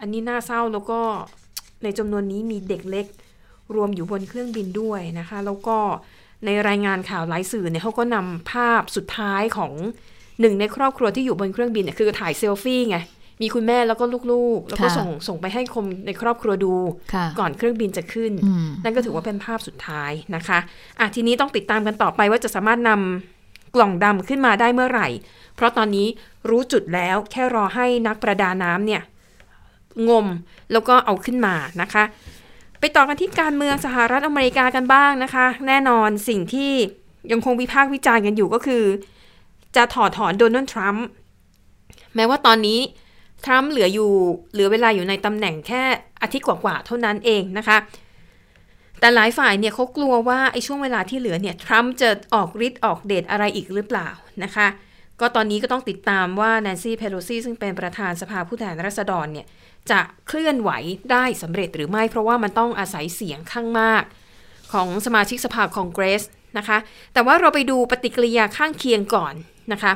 อันนี้น่าเศร้าแล้วก็ในจำนวนนี้มีเด็กเล็ก รวมอยู่บนเครื่องบินด้วยนะคะ แล้วก็ ในรายงานข่าวหลายสื่อเนี่ยเขาก็นำภาพสุดท้ายของหนึ่งในครอบครัวที่อยู่บนเครื่องบินเนี่ยคือถ่ายเซลฟี่ไงมีคุณแม่แล้วก็ลูกๆ แล้วก็ค่ะส่งส่งไปให้คนในครอบครัวดูค่ะก่อนเครื่องบินจะขึ้นอืมนั่นก็ถือว่าเป็นภาพสุดท้ายนะคะอะทีนี้ต้องติดตามกันต่อไปว่าจะสามารถนำกล่องดำขึ้นมาได้เมื่อไหร่ เพราะตอนนี้รู้จุดแล้วแค่รอให้นักประดาน้ำเนี่ยงมแล้วก็เอาขึ้นมานะคะ ไปต่อกันที่การเมืองสหรัฐอเมริกากันบ้างนะคะ แน่นอนสิ่งที่ยังคงวิพากษ์วิจารณ์กันอยู่ก็คือ จะถอดถอนโดนัลด์ทรัมป์แม้ว่าตอนนี้ทรัมป์เหลืออยู่เหลือเวลาอยู่ในตำแหน่งแค่อาทิตย์กว่าๆเท่านั้นเองนะคะ แต่หลายฝ่ายเนี่ยเขากลัวว่าไอ้ช่วงเวลาที่เหลือเนี่ยทรัมป์จะออกฤทธิ์ออกเดชอะไรอีกหรือเปล่านะคะ ก็ตอนนี้ก็ต้องติดตามว่าแนนซี่เพโลซีซึ่งเป็นประธานสภาผู้แทนราษฎรเนี่ย จะเคลื่อนไหวได้สำเร็จหรือไม่ เพราะว่ามันต้องอาศัยเสียงข้างมาก ของสมาชิกสภาคองเกรสนะคะ แต่ว่าเราไปดูปฏิกิริยาข้างเคียงก่อนนะคะ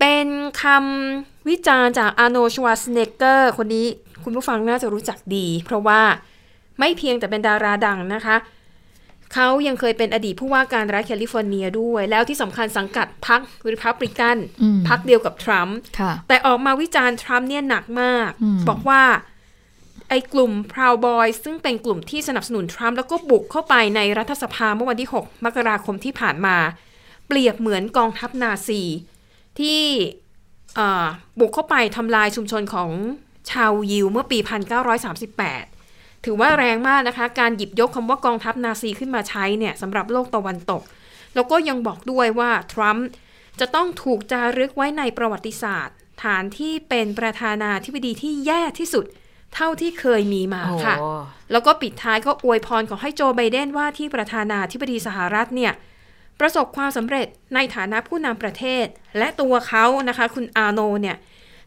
เป็นคำวิจารณ์จากอาร์โนชวาสเนกเกอร์คนนี้คุณผู้ฟังน่าจะรู้จักดี เพราะว่าไม่เพียงแต่เป็นดาราดังนะคะ เขายังเคยเป็นอดีตผู้ว่าการรัฐแคลิฟอร์เนียด้วย แล้วที่สำคัญสังกัดพรรคริพับลิกันอืมพรรคเดียวกับทรัมป์ค่ะแต่ออกมาวิจารณ์ทรัมป์เนี่ยหนักมากอืมบอกว่าไอ้กลุ่ม Proud Boys ซึ่งเป็นกลุ่มที่สนับสนุนทรัมป์แล้วก็บุกเข้าไปในรัฐสภาเมื่อวันที่ 6 มกราคมที่ผ่านมา เปรียบเหมือนกองทัพนาซี ที่เอ่อบุกเข้าไปทำลายชุมชนของชาวยิวเมื่อปี 1938 ถือว่าแรงมากนะคะ การหยิบยกคำว่ากองทัพนาซีขึ้นมาใช้เนี่ยสำหรับโลกตะวันตก แล้วก็ยังบอกด้วยว่าทรัมป์จะต้องถูกจารึกไว้ในประวัติศาสตร์ ฐานที่เป็นประธานาธิบดีที่แย่ที่สุดเท่าที่เคยมีมาโอ้ค่ะ แล้วก็ปิดท้ายก็อวยพรขอให้โจไบเดนว่าที่ประธานาธิบดีสหรัฐเนี่ยประสบความสำเร็จในฐานะผู้นำประเทศ และตัวเขานะคะ คุณอาโนเนี่ย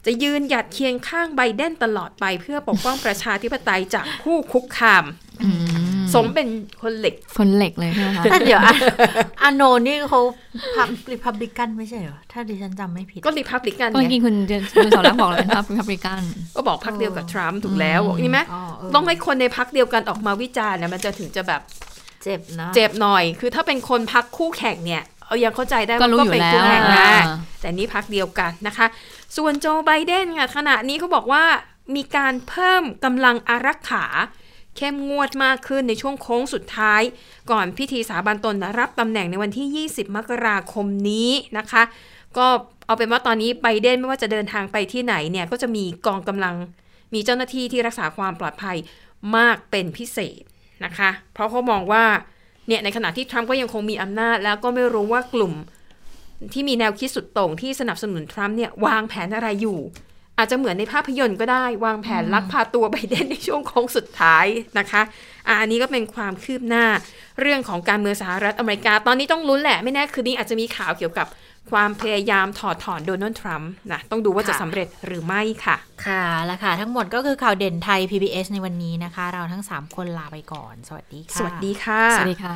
จะยืนหยัดเคียงข้างไบเดนตลอดไปเพื่อปกป้องประชาธิปไตยจากผู้คุกคามอืมสมเป็นคนเหล็ก คนเหล็กเลยใช่ไหมคะแต่เดี๋ยวอะอาโนนี่เขาพับริพับลิกันไม่ใช่เหรอ ถ้าดิฉันจำไม่ผิด ก็รีพับลิกันเมื่อไงกี้คุณคุณสาวรักษ์บอกเลยเป็นพรรคพับริกัน ก็บอกพักเดียวกับทรัมป์ถูกแล้วบอกนี่ไหมอ๋อเออต้องให้คนในพักเดียวกันออกมาวิจารณ์เนี่ยมันจะถึงจะแบบเจ็บนะเจ็บหน่อย คือถ้าเป็นคนพักคู่แข่งเนี่ย เอายังเข้าใจได้ก็ว่ารู้ก็อยู่เป็นแล้วคู่แข่งนะอ่าแต่นี่พักเดียวกันนะคะ ส่วนโจไบเดนค่ะขณะนี้เขาบอกว่ามีการเพิ่มกำลังอารักขา เข้มงวดมากขึ้นในช่วงโค้งสุดท้าย ก่อนพิธีสาบานตนรับตำแหน่งในวันที่ 20 มกราคมนี้นะคะ ก็เอาเป็นว่าตอนนี้ไบเดนไม่ว่าจะเดินทางไปที่ไหนเนี่ยก็จะมีกองกำลังมีเจ้าหน้าที่ที่รักษาความปลอดภัยมากเป็นพิเศษนะคะ เพราะเขามองว่าเนี่ยในขณะที่ทรัมป์ก็ยังคงมีอำนาจ แล้วก็ไม่รู้ว่ากลุ่ม ที่มีแนวคิดสุดโต่งที่สนับสนุนทรัมป์เนี่ยวางแผนอะไรอยู่ อาจจะเหมือนในภาพยนตร์ก็ได้ วางแผนลักพาตัวไบเดนในช่วงโค้งสุดท้ายนะคะอะอันนี้ก็เป็นความคืบหน้าเรื่องของการเมืองสหรัฐอเมริกา ตอนนี้ต้องลุ้นแหละไม่แน่คืนนี้อาจจะมีข่าวเกี่ยวกับความพยายามถอดถอนโดนัลด์ทรัมป์นะต้องดูว่าจะค่ะสำเร็จหรือไม่ค่ะ ค่ะแล้วค่ะ ทั้งหมดก็คือข่าวเด่นไทย PBS ในวันนี้นะคะ เราทั้ง 3 คนลาไปก่อน สวัสดีค่ะ สวัสดีค่ะ สวัสดีค่ะ